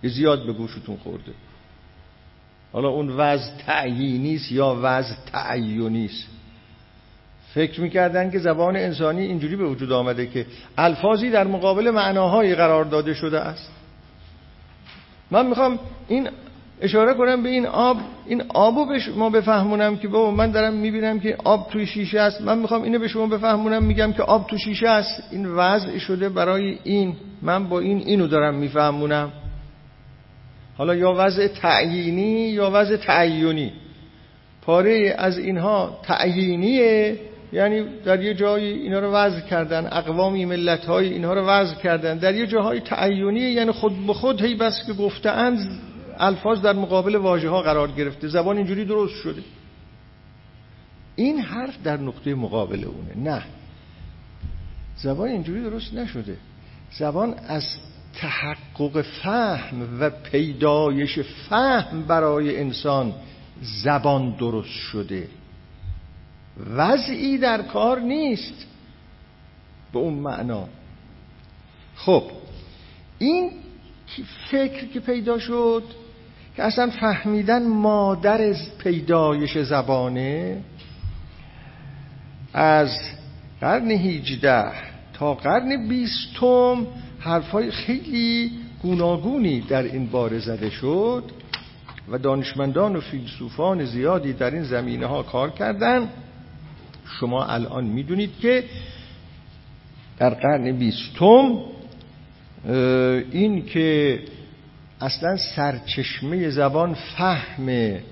زیاد به گوشتون خورده. حالا اون وضع تعیینی است یا وضع تعیونی است فکر می‌کردن که زبان انسانی اینجوری به وجود آمده که الفاظی در مقابل معناهایی قرار داده شده است. من می‌خوام این اشاره کنم به این آب. این آبو به شما بفهمونم که بابا من دارم می‌بینم که آب توی شیشه است. من می‌خوام اینو به شما بفهمونم میگم که آب تو شیشه است. این وضع شده برای این. من با این اینو دارم میفهمونم. حالا یا وضع تعیینی یا وضع تعیونی. پاره از اینها تعیینیه. یعنی در یه جایی اینا رو وضع کردن اقوامی ملت های اینها رو وضع کردن. در یه جاهای تعیونیه یعنی خود به خود هی بس که گفتند الفاظ در مقابل واژه ها قرار گرفته. زبان اینجوری درست شده. این حرف در نقطه مقابل اونه. نه. زبان اینجوری درست نشده. زبان از تحقق فهم و پیدایش فهم برای انسان زبان درست شده. وضعی در کار نیست. به اون معنا. خب این فکر که پیدا شد که اصلا فهمیدن مادر پیدایش زبانه از قرن هیجده تا قرن بیستم حرفای خیلی گوناگونی در این باره زده شد و دانشمندان و فیلسوفان زیادی در این زمینه ها کار کردن. شما الان می‌دونید که در قرن بیستم این که اصلا سرچشمه زبان فهمه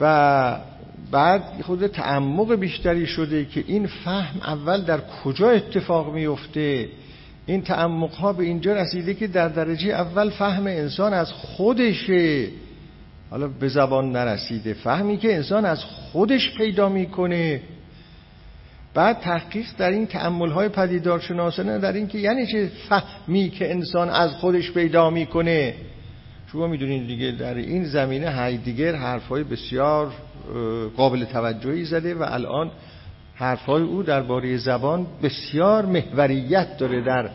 و بعد خود تعمق بیشتری شده که این فهم اول در کجا اتفاق میفته این تعمق ها به اینجا رسیده که در درجه اول فهم انسان از خودشه. حالا به زبان نرسیده. فهمی که انسان از خودش پیدا می‌کنه. بعد تحقیق در این تعمل های پدیدارشناسانه در این که یعنی چه فهمی که انسان از خودش پیدا می‌کنه. شما می‌دونید دیگه در این زمینه هایدگر حرفهای بسیار قابل توجهی زده و الان حرفهای او درباره زبان بسیار محوریت داره در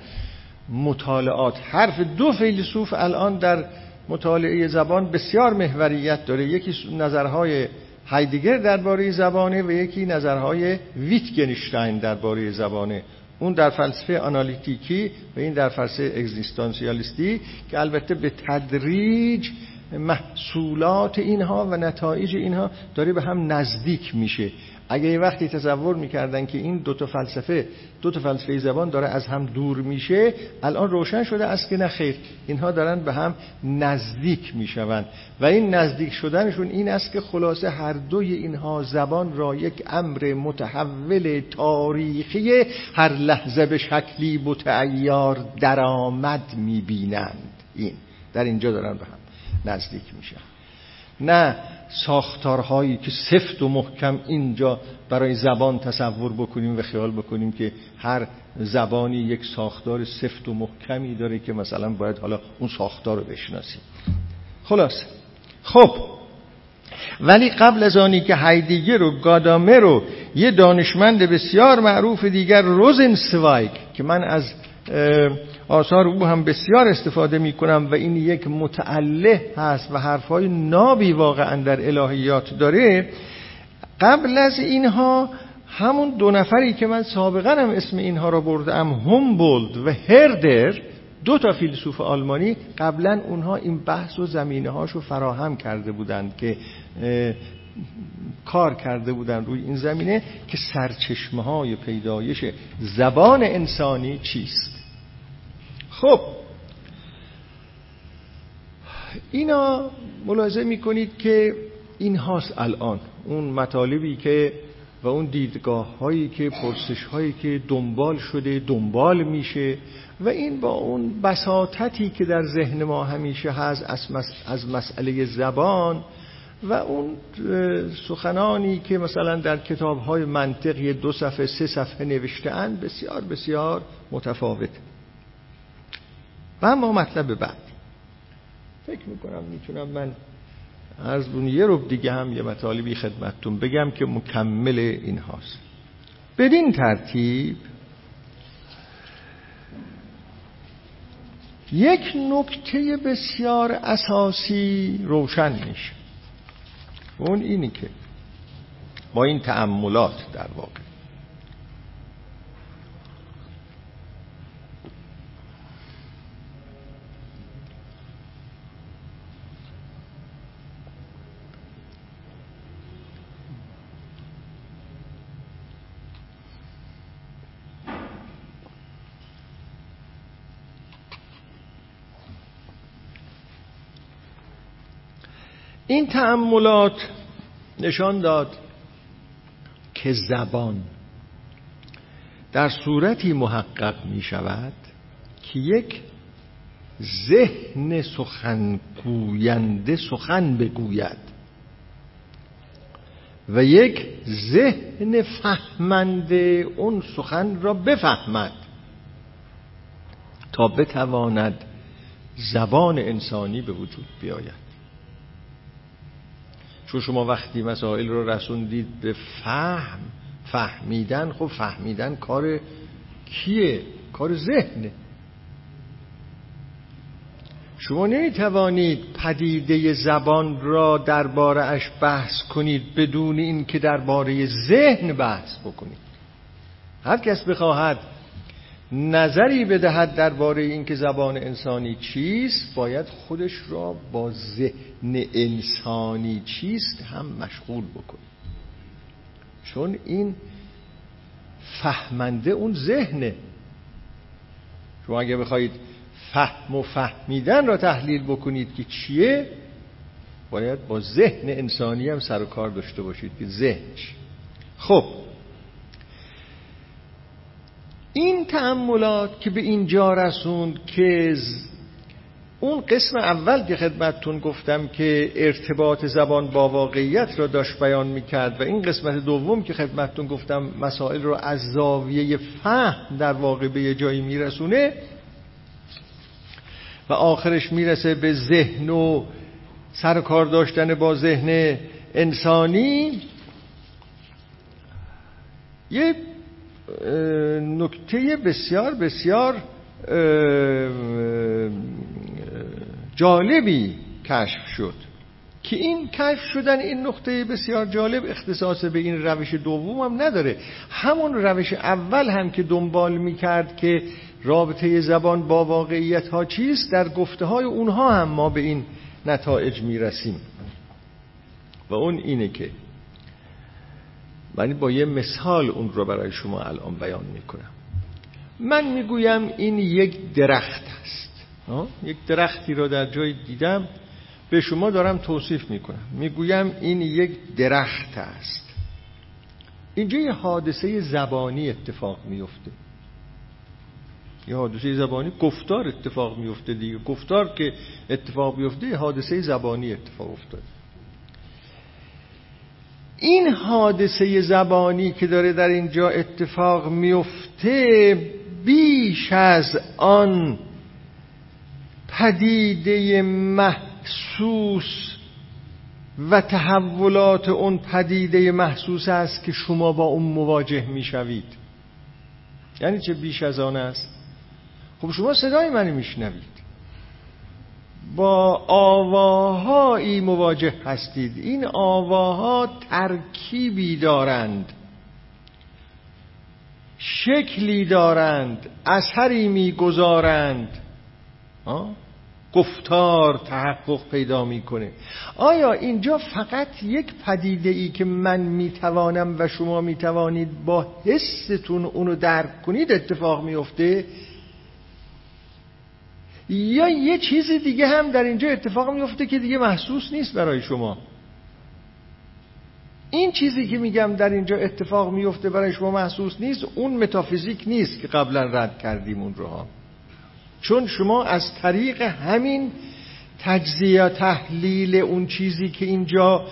مطالعات. حرف دو فیلسوف الان در مطالعه زبان بسیار محوریت داره. یکی نظرهای هایدگر درباره زبانه و یکی نظرهای ویتگنشتاین درباره زبانه. اون در فلسفه آنالیتیکی و این در فلسفه اگزیستانسیالیستی که البته به تدریج محصولات اینها و نتایج اینها داره به هم نزدیک میشه. اگه یه وقتی تصور می‌کردن که این دو تا فلسفه دو تا فلسفه زبان داره از هم دور میشه الان روشن شده است که نه خیر. اینها دارن به هم نزدیک می‌شوند. و این نزدیک شدنشون این است که خلاصه هر دوی اینها زبان را یک امر متحول تاریخی هر لحظه به شکلی متعیار درآمد می‌بینند. این. در اینجا دارن به هم نزدیک میشن. نه ساختارهایی که سفت و محکم اینجا برای زبان تصور بکنیم و خیال بکنیم که هر زبانی یک ساختار سفت و محکمی داره که مثلا باید حالا اون ساختار رو بشناسیم. خلاص خب. ولی قبل از آنی که هایدگر و گادامر رو یه دانشمند بسیار معروف دیگر روزنسوایگ که من از آثار او هم بسیار استفاده می کنم و این یک متعله هست و حرفهای نابی واقعا در الهیات داره. قبل از اینها همون دو نفری که من سابقا هم اسم اینها را بردم همبولد و هردر دو تا فیلسوف آلمانی قبلا اونها این بحث و زمینه هاشو فراهم کرده بودند که کار کرده بودند روی این زمینه که سرچشمه های پیدایش زبان انسانی چیست؟ خب اینا ملاحظه می‌کنید که این هاست الان. اون مطالبی که و اون دیدگاه هایی که پرسش هایی که دنبال شده دنبال میشه و این با اون بساطتی که در ذهن ما همیشه هست از مسئله زبان و اون سخنانی که مثلا در کتاب های منطقی دو صفحه سه صفحه نوشته بسیار بسیار متفاوت. و اما مطلب بعد. فکر می‌کنم می‌تونم من از یه رو دیگه هم یه مطالبی خدمتتون بگم که مکمل این هاست بدین ترتیب یک نکته بسیار اساسی روشن میشه. اون اینی که با این تأملات در واقع. این تأملات نشان داد که زبان در صورتی محقق می شود که یک ذهن سخنگوینده سخن بگوید و یک ذهن فهمنده اون سخن را بفهمد تا بتواند زبان انسانی به وجود بیاید. چون شما وقتی مسائل رو رسوندید به فهم فهمیدن خب فهمیدن کار کیه؟ کار ذهنه شما نمی‌توانید پدیده زبان را درباره اش بحث کنید بدون اینکه درباره ذهن بحث بکنید. هر کس بخواهد نظری بدهد درباره اینکه زبان انسانی چیست باید خودش را با ذهن انسانی چیست هم مشغول بکنه. چون این فهمنده اون ذهنه. شما اگه بخواید فهم و فهمیدن را تحلیل بکنید که چیه باید با ذهن انسانی هم سر و کار داشته باشید که ذهنش خب این تأملات که به اینجا رسوند که اون قسم اول که خدمتتون گفتم که ارتباط زبان با واقعیت را داشت بیان می‌کرد و این قسمت دوم که خدمتتون گفتم مسائل رو از زاویه فهم در واقع به یه جایی میرسونه و آخرش می‌رسه به ذهن و سر کار داشتن با ذهن انسانی. یه نکته بسیار بسیار جالبی کشف شد که این کشف شدن این نقطه بسیار جالب اختصاص به این روش دوم هم نداره. همون روش اول هم که دنبال می‌کرد که رابطه زبان با واقعیت ها چیست در گفته های اونها هم ما به این نتایج می‌رسیم. و اون اینه که من با یه مثال اون رو برای شما الان بیان می‌کنم. من می‌گویم این یک درخت است. یک درختی رو در جای دیدم به شما دارم توصیف می‌کنم. می‌گویم این یک درخت است. اینجا یه حادثه زبانی اتفاق میفته یه حادثه زبانی گفتار اتفاق میفته دیگه. گفتار که اتفاق میفته یه حادثه زبانی اتفاق افتاد این حادثه زبانی که داره در اینجا اتفاق میفته بیش از آن پدیده محسوس و تحولات اون پدیده محسوس است که شما با اون مواجه می‌شوید. یعنی چه بیش از آن است؟ خب شما صدای منو میشنوید. با آواهایی مواجه هستید. این آواها ترکیبی دارند. شکلی دارند. اثری می‌گذارند. گفتار تحقق پیدا می‌کنه. آیا اینجا فقط یک پدیده ای که من می‌توانم و شما می‌توانید با حستون اونو درک کنید اتفاق میفته یا یه چیز دیگه هم در اینجا اتفاق میفته که دیگه محسوس نیست برای شما. این چیزی که میگم در اینجا اتفاق میفته برای شما محسوس نیست اون متافیزیک نیست که قبلا رد کردیم اون رو ها. چون شما از طریق همین تجزیه تحلیل اون چیزی که اینجا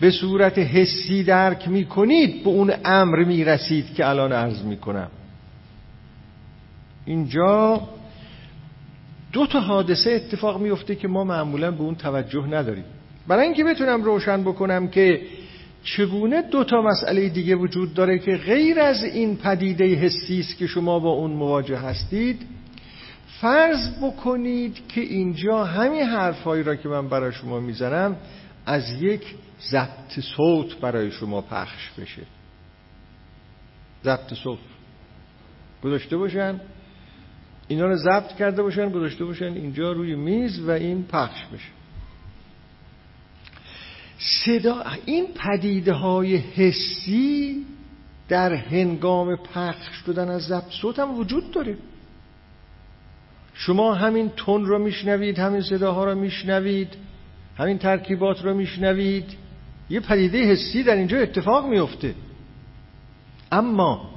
به صورت حسی درک می‌کنید به اون امر می‌رسید که الان عرض می‌کنم. اینجا دو تا حادثه اتفاق میفته که ما معمولا به اون توجه نداریم. برای اینکه بتونم روشن بکنم که چگونه دو تا مسئله دیگه وجود داره که غیر از این پدیده حسی است که شما با اون مواجه هستید فرض بکنید که اینجا همین حرفهایی را که من برای شما می‌زنم از یک ضبط صوت برای شما پخش بشه. ضبط صوت. گذاشته باشن؟ اینا رو ضبط کرده باشن گذاشته باشن اینجا روی میز و این پخش بشه. صدا این پدیده های حسی در هنگام پخش شدن از ضبط صوت هم وجود داره. شما همین تون رو میشنوید همین صداها رو میشنوید همین ترکیبات رو میشنوید. یه پدیده حسی در اینجا اتفاق میفته اما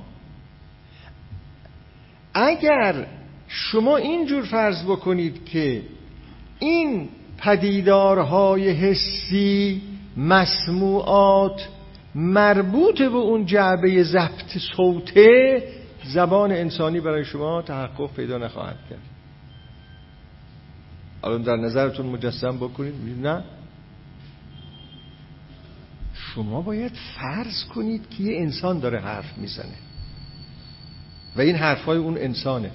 اگر شما اینجور فرض بکنید که این پدیدارهای حسی مسموعات مربوط به اون جعبه ضبط صوته زبان انسانی برای شما تحقق پیدا نخواهد کرد. الان در نظرتون مجسم بکنید نه؟ شما باید فرض کنید که یه انسان داره حرف می‌زنه. و این حرفای اون انسانه.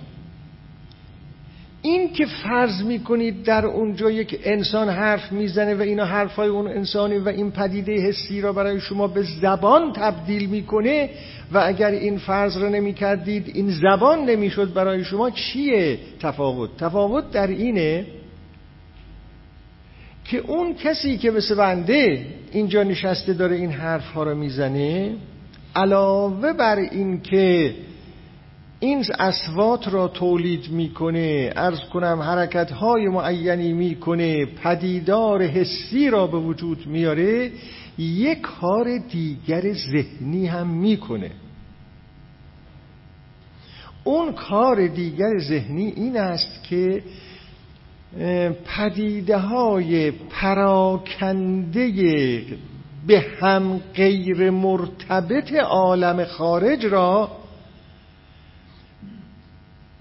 این که فرض می‌کنید در اونجا یک انسان حرف می‌زنه و اینا حرفای اون انسانی و این پدیده حسی را برای شما به زبان تبدیل می‌کنه و اگر این فرض را نمی‌کردید این زبان نمی‌شد برای شما چیه تفاوت؟ تفاوت در اینه که اون کسی که مثل بنده اینجا نشسته داره این حرف ها رو می‌زنه علاوه بر این که این اسوات را تولید می‌کنه. ارز کنم حرکت های معینی می‌کنه. پدیدار حسی را به وجود میاره. یک کار دیگر ذهنی هم می‌کنه. اون کار دیگر ذهنی این است که پدیده های پراکنده به هم غیر مرتبط عالم خارج را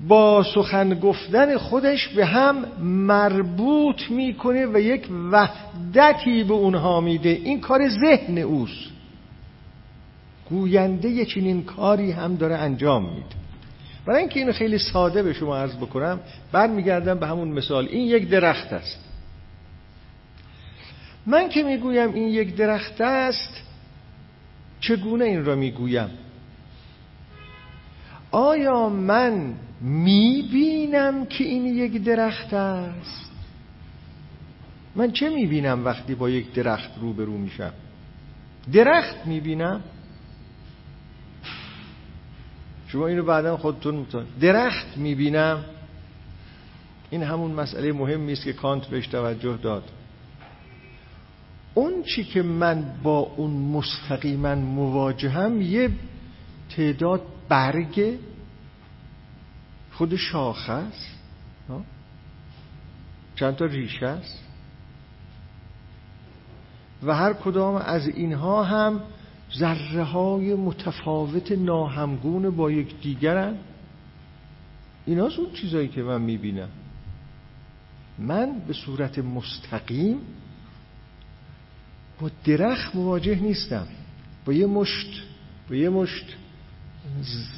با سخن گفتن خودش به هم مربوط می‌کنه و یک وحدتی به اونها میده. این کار ذهن اوست. گوینده چنین کاری هم داره انجام میده. برای اینکه اینو خیلی ساده به شما عرض بکنم بعد میگردم به همون مثال. این یک درخت است. من که می‌گویم این یک درخت است چگونه این را می‌گویم؟ آیا من می‌بینم که این یک درخت است. من چه می‌بینم وقتی با یک درخت روبرو میشم؟ درخت می‌بینم. شما اینو بعدا خودتون میتون درخت می‌بینم. این همون مسئله مهمی است که کانت بهش توجه داد. اون چی که من با اون مستقیما مواجهم یه تعداد برگ خود شاخه است چند تا ریشه است؟ و هر کدام از اینها هم ذره های متفاوت ناهمگون با یک دیگرن اینا اون چیزایی که من می‌بینم. من به صورت مستقیم با درخت مواجه نیستم. با یه مشت با یه مشت.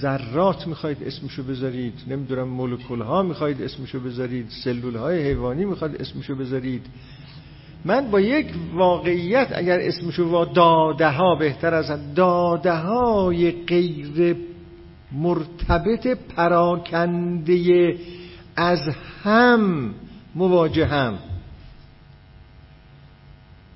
ذرات می‌خواید اسمشو بذارید نمی‌دونم مولکول ها می‌خواید اسمشو بذارید سلول های حیوانی می‌خواید اسمشو بذارید. من با یک واقعیت اگر اسمشو با داده ها بهتر از داده های غیر مرتبط پراکنده از هم مواجهم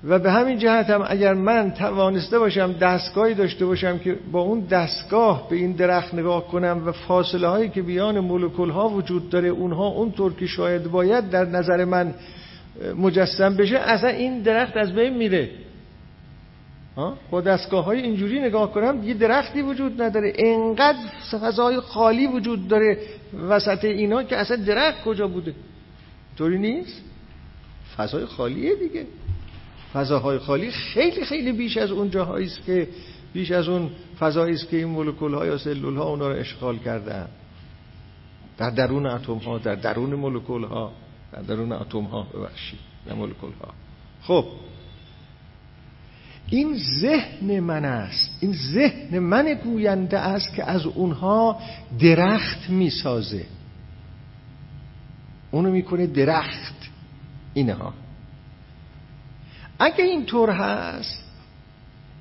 و به همین جهت هم اگر من توانسته باشم دستگاهی داشته باشم که با اون دستگاه به این درخت نگاه کنم و فاصله هایی که بیان مولکول ها وجود داره اونها اونطور که شاید باید در نظر من مجسم بشه اصلا این درخت از بین میره. با دستگاه های اینجوری نگاه کنم یه درختی وجود نداره. انقدر فضای خالی وجود داره وسط اینا که اصلا درخت کجا بوده؟ طوری نیست؟ فضای خالیه دیگه. فضاهای خالی خیلی خیلی بیش از اون جاهایی است که بیش از اون فضایی است که این مولکول ها یا سلول ها اونا رو اشغال کردن در درون اتم ها در درون مولکول ها در درون اتم ها ببخشید در مولکول ها خب این ذهن من است. این ذهن من گوینده است که از اونها درخت می‌سازه. اونو می‌کنه درخت. اینها. اگه اینطور هست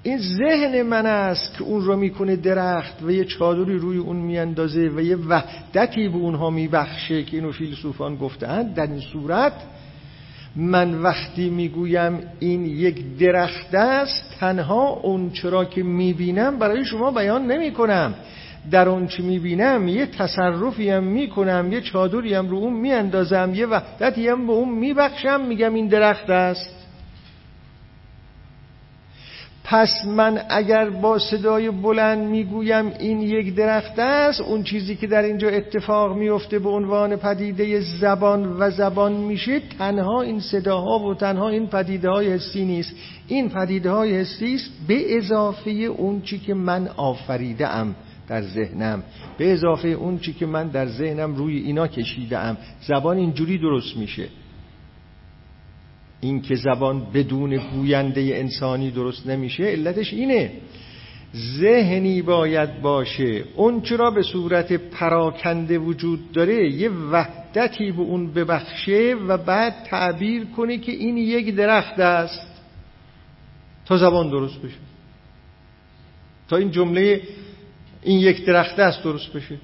این ذهن من است که اون رو می‌کنه درخت و یه چادری روی اون میاندازه و یه وحدتی به اونها میبخشه که اینو فیلسوفان گفتند در این صورت من وقتی می‌گویم این یک درخت است تنها اون چرا که می‌بینم برای شما بیان نمی‌کنم. در اون چی می‌بینم یه تصرفی هم می‌کنم یه چادری هم رو اون میاندازم یه وحدتی هم به اون میبخشم میگم این درخت است. پس من اگر با صدای بلند می‌گویم این یک درخت است اون چیزی که در اینجا اتفاق میفته به عنوان پدیده زبان و زبان میشه تنها این صداها و تنها این پدیده های حسی نیست. این پدیده های حسی است به اضافه اون چی که من آفریده ام در ذهنم. به اضافه اون چی که من در ذهنم روی اینا کشیده ام زبان اینجوری درست میشه. این که زبان بدون گوینده انسانی درست نمیشه علتش اینه. ذهنی باید باشه. اون چرا به صورت پراکنده وجود داره؟ یه وحدتی به اون ببخشه و بعد تعبیر کنه که این یک درخت است. تا زبان درست بشه. تا این جمله این یک درخت است درست بشه.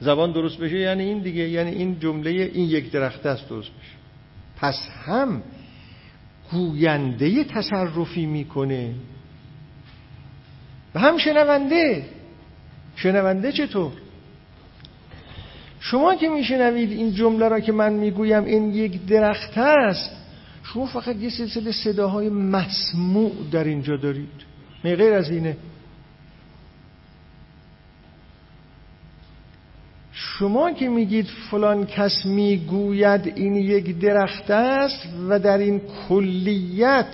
زبان درست بشه یعنی این دیگه. یعنی این جمله این یک درخت است درست بشه. پس هم گوینده تصرفی می‌کنه. و هم شنونده. شنونده چطور؟ شما که میشنوید این جمله را که من می‌گویم این یک درخت است. شما فقط یه سلسله صداهای مسموع در اینجا دارید. غیر از اینه. شما که میگید فلان کس می‌گوید این یک درخت است و در این کلیت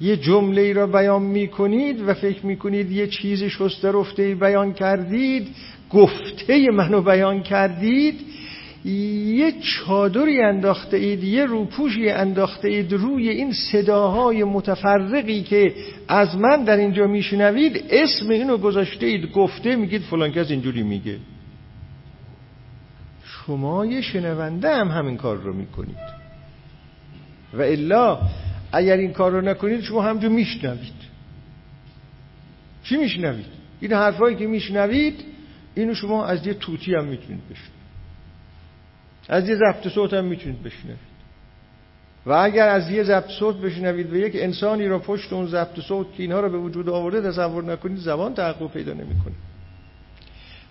یه جمله ای را بیان می‌کنید و فکر می‌کنید یه چیز شسته رفته بیان کردید گفته منو بیان کردید یه چادری انداخته اید یه روپوشی انداخته اید روی این صداهای متفرقی که از من در اینجا میشنوید اسم اینو گذاشته اید گفته میگید فلان کس اینجوری میگه. شما یه شنونده هم همین کار رو می‌کنید. و الا اگر این کار رو نکنید شما همجور میشنوید. چی میشنوید؟ این حرفایی که میشنوید اینو شما از یه توتی هم می‌تونید بشنوید. از یه ضبط صوت هم می‌تونید بشنوید. و اگر از یه ضبط صوت بشنوید و یک انسانی را پشت اون ضبط صوت که اینها را به وجود آورده تصور نکنید زبان تحقق پیدا نمی‌کنه.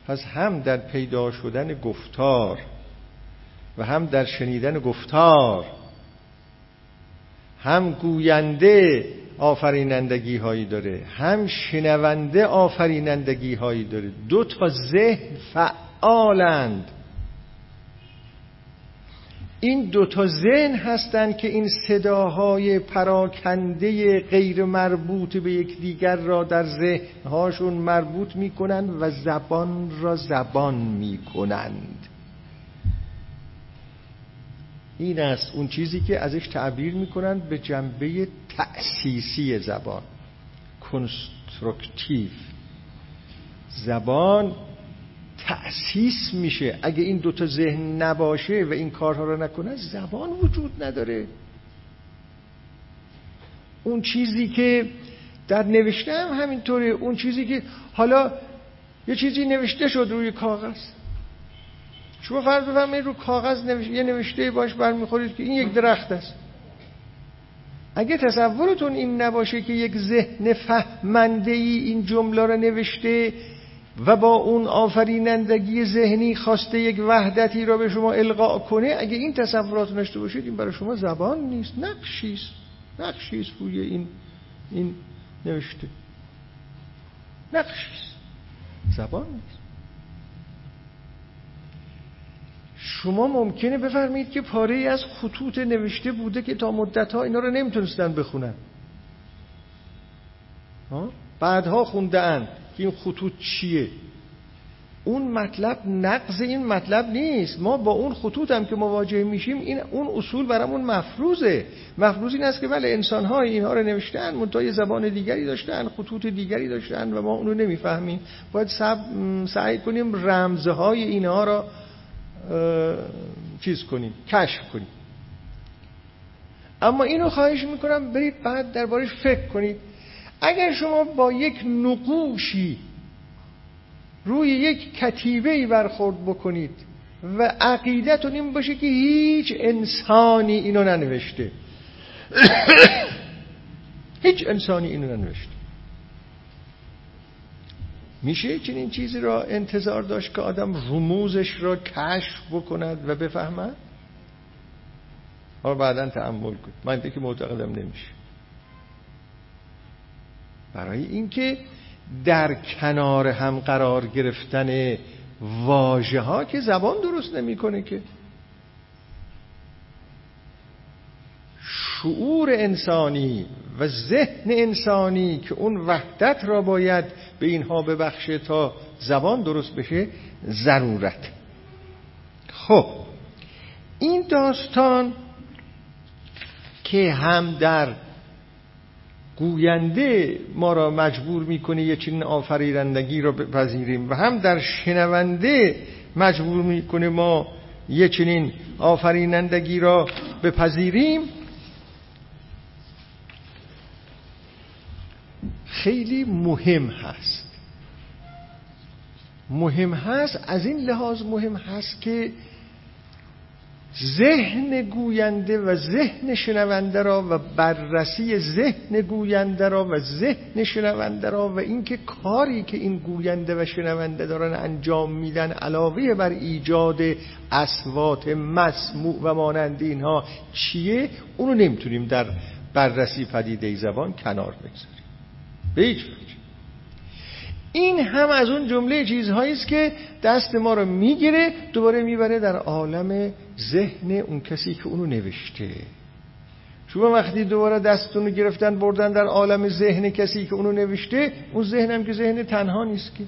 پس هم در پیدا شدن گفتار و هم در شنیدن گفتار هم گوینده آفرینندگی هایی داره هم شنونده آفرینندگی هایی داره. دو تا ذهن فعالند. این دو تا ذهن هستند که این صداهای پراکنده غیر مربوط به یکدیگر را در ذهنهاشون مربوط می‌کنند و زبان را زبان می‌کنند. این است اون چیزی که ازش تعبیر می‌کنند به جنبه تأسیسی زبان. constructive زبان تأسیس میشه. اگه این دوتا ذهن نباشه و این کارها رو نکنه زبان وجود نداره. اون چیزی که در نوشته هم همینطوره. اون چیزی که حالا یه چیزی نوشته شد روی کاغذ. شما فرض بفرمایید رو کاغذ نوشته یه نوشته باش برمیخورید که این یک درخت است. اگه تصورتون این نباشه که یک ذهن فهمنده ای این جمله را نوشته و با اون آفرینندگی ذهنی خواسته یک وحدتی را به شما القا کنه اگه این تصورات نشته باشید این برای شما زبان نیست نقشیست نقشیست روی این این نوشته. نقشیست زبان نیست. شما ممکنه بفرمایید که پاره از خطوط نوشته بوده که تا مدت ها اینا رو نمی‌تونستن بخونن. بعدها خونده اند. که این خطوط چیه؟ اون مطلب نقض این مطلب نیست. ما با اون خطوط هم که مواجه میشیم این اون اصول برامون مفروضه. مفروض این است که بله انسان های اینها رو نوشتن منتها زبان دیگری داشتن خطوط دیگری داشتن و ما اونو نمی‌فهمیم. باید سعی کنیم رمزهای اینها را چیز کنیم کشف کنیم. اما اینو خواهش می‌کنم برید بعد دربارش فکر کنید. اگر شما با یک نقوشی روی یک کتیبه برخورد بکنید و عقیدتون این باشه که هیچ انسانی اینو ننوشته. هیچ انسانی اینو ننوشته. میشه چنین چیزی را انتظار داشت که آدم رموزش را کشف بکند و بفهمد؟ حالا بعدا تعمل کن من دیگه معتقدم نمیشه. برای اینکه در کنار هم قرار گرفتن واژه ها که زبان درست نمی‌کنه که. شعور انسانی و ذهن انسانی که اون وحدت را باید به اینها ببخشه تا زبان درست بشه ضرورت. خب این داستان که هم در گوینده ما را مجبور می‌کنه یه چنین آفریدندگی را بپذیریم و هم در شنونده مجبور می‌کنه ما یه چنین آفرینندگی را بپذیریم. خیلی مهم هست. مهم هست از این لحاظ مهم هست که ذهن گوینده و ذهن شنونده را و بررسی ذهن گوینده را و ذهن شنونده را و اینکه کاری که این گوینده و شنونده دارن انجام میدن علاوه بر ایجاد اسوات مسموع و مانند اینها چیه؟ اونو نمی‌تونیم در بررسی پدیده زبان کنار بگذاریم. به این هم از اون جمله چیزهایی است که دست ما رو می‌گیره دوباره می‌بره در عالم ذهن اون کسی که اونو نوشته. شما وقتی دوباره دستتون رو گرفتن بردن در عالم ذهن کسی که اونو نوشته اون ذهنم که ذهن تنها نیست که.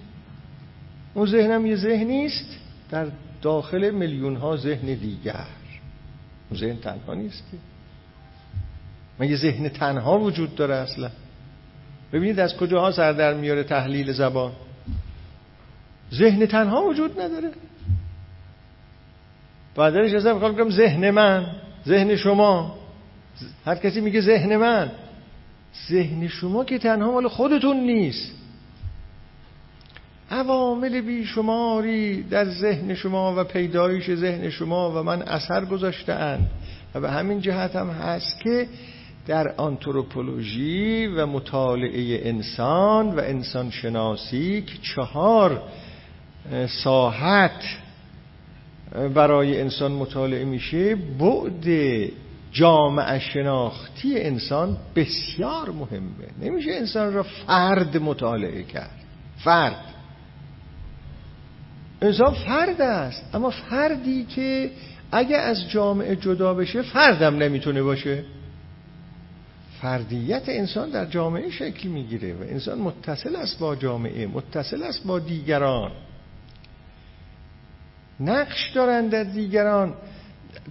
اون ذهنم یه ذهنی است در داخل میلیون ها ذهن دیگر. اون ذهن تنها نیست که. من یه ذهن تنها وجود داره اصلا؟ ببینید از کجاها سر در میاره تحلیل زبان. ذهن تنها وجود نداره. بعدش ازم می‌خوام بگم ذهن من ذهن شما. هر کسی میگه ذهن من. ذهن شما که تنها مال خودتون نیست. عوامل بیشماری در ذهن شما و پیدایش ذهن شما و من اثر گذاشتن و به همین جهت هم هست که در آنتروپولوژی و مطالعه انسان و انسان شناسی که چهار ساحت برای انسان مطالعه میشه بعد جامعه شناختی انسان بسیار مهمه. نمیشه انسان را فرد مطالعه کرد. فرد. انسان فرد است اما فردی که اگه از جامعه جدا بشه فردم نمی‌تونه باشه. فردیت انسان در جامعه شکل می‌گیره و انسان متصل است با جامعه متصل است با دیگران. نقش دارند در دیگران.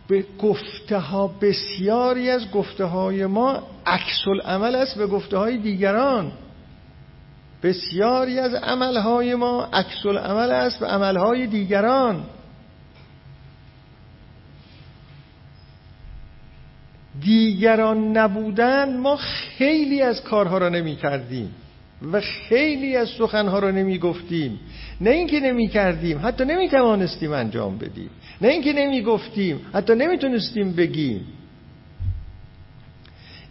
به گفته ها بسیاری از گفته های ما عکس العمل است به گفته های دیگران. بسیاری از عملهای ما عکس العمل است به عملهای دیگران. دیگران نبودن ما خیلی از کارها را نمی کردیم و خیلی از سخنها را نمی گفتیم نه اینکه نمی کردیم حتی نمی توانستیم انجام بدیم. نه اینکه نمی گفتیم حتی نمی تونستیم بگیم.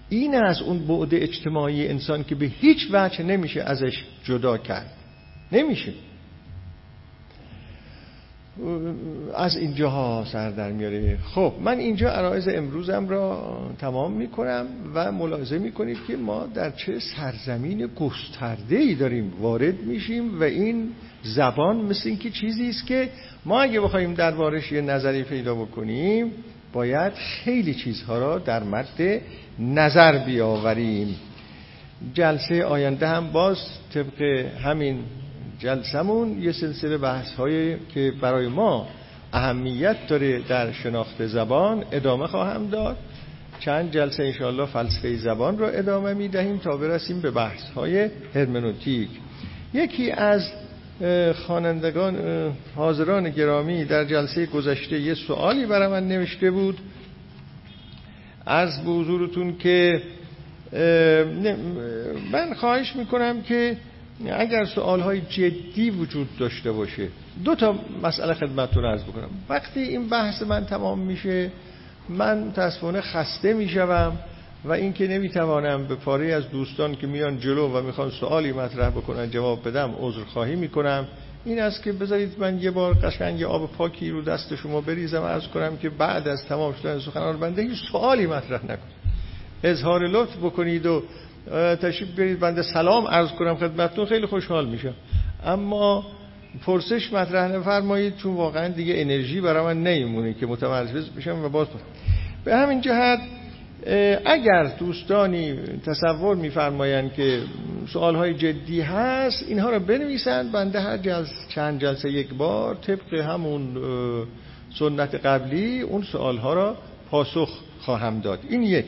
این از اون بعد اجتماعی انسان که به هیچ وجه نمیشه ازش جدا کرد. نمیشه. از اینجاها سر در میاره. خب من اینجا عرایز امروزم را تمام می‌کنم و ملاحظه می‌کنید که ما در چه سرزمین گسترده ای داریم. وارد میشیم و این زبان مثل اینکه چیزی است که ما اگه بخوایم دربارش یه نظری پیدا بکنیم باید خیلی چیزها را در مد نظر بیاوریم. جلسه آینده هم باز طبق همین جلسمون یه سلسله بحث هایی که برای ما اهمیت داره در شناخت زبان ادامه خواهم داد. چند جلسه انشاءالله فلسفه زبان را ادامه می دهیم تا برسیم به بحث های هرمنوتیک. یکی از خوانندگان حاضران گرامی در جلسه گذشته یه سوالی برای من نوشته بود. عرض به حضورتون که من خواهش می‌کنم که اگر سوال های جدی وجود داشته باشه دو تا مسئله خدمتتون عرض بکنم. وقتی این بحث من تمام میشه من متاسفانه خسته می‌شوم و اینکه نمی‌توانم به پاره از دوستان که میان جلو و می‌خوان سوالی مطرح بکنن جواب بدم عذرخواهی می‌کنم. این است که بذارید من یه بار قشنگ آب پاکی رو دست شما بریزم عرض کنم که بعد از تمام شدن سخنان بنده هیچ سوالی مطرح نکنید. اظهار لطف بکنید و تشریف برید بنده سلام عرض کنم خدمتتون. خیلی خوشحال میشم. اما پرسش مطرح نفرمایید چون واقعا دیگه انرژی برای من نیمونه که متمرکز بشم و باز به همین جهت اگر دوستانی تصور میفرمایند که سوالهای جدی هست اینها رو بنویسند. بنده هر جلس چند جلسه یک بار طبق همون سنت قبلی اون سوالها را پاسخ خواهم داد. این یک.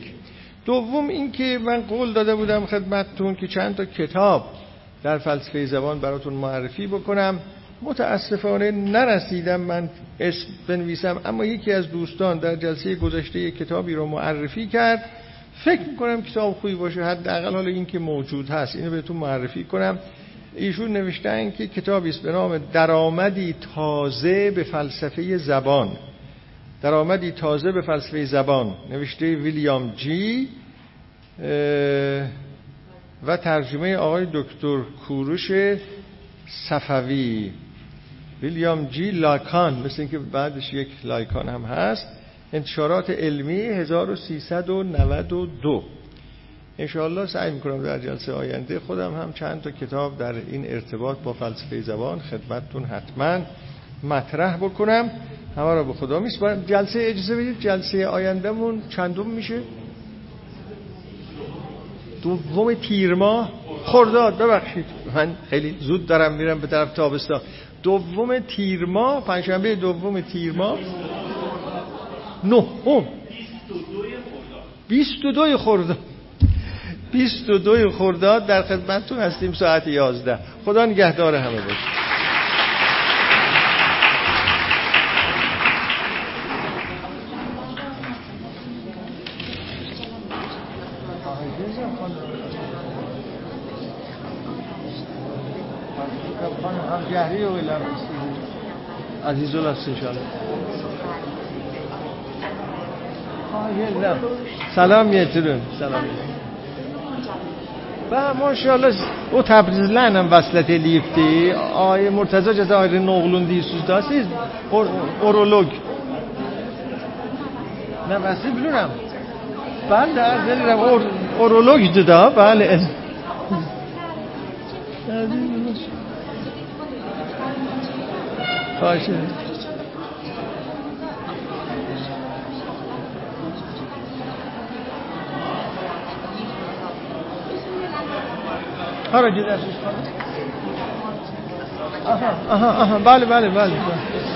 دوم اینکه من قول داده بودم خدمتتون که چند تا کتاب در فلسفه زبان براتون معرفی بکنم. متاسفانه نرسیدم من اسم بنویسم اما یکی از دوستان در جلسه گذشته کتابی رو معرفی کرد. فکر می‌کنم کتاب خوبی باشه حداقل حالا این که موجود هست اینو بهتون معرفی کنم. ایشون نوشتن که کتابی است به نام درآمدی تازه به فلسفه زبان. درآمدی تازه به فلسفه زبان. نوشته ویلیام جی و ترجمه آقای دکتر کوروش صفوی. ویلیام جی لایکان مثل اینکه بعدش یک لایکان هم هست. انتشارات علمی 1392 انشاءالله سعی می‌کنم در جلسه آینده خودم هم چند تا کتاب در این ارتباط با فلسفه زبان خدمتتون حتما مطرح بکنم. همه را به خدا میسپارم جلسه اجازه بدید. جلسه آیندهمون چندم میشه؟ دوم تیر ماه خرداد ببخشید. من خیلی زود دارم میرم به طرف تابستان. دوم تیر ماه پنجشنبه دوم تیر ماه نهم. بیست و دوی خرداد. بیست و دوی خرداد در خدمتتون هستیم ساعت یازده. خدا نگهدار همه باشید. و علم عزیز الله انشاءالله سلام می‌تونم سلام و ماشاءالله o təbrizlərlə vəslət eləyibdi. Ay Murtəza Cəzairinin oğlun deyirsiniz da siz or oroloq. Nə vəsi bilirəm. Bəli, arz edirəm or oroloqdur Haşa. Haracı dersiz. Aha, aha, aha, bali, bali, bali. bali.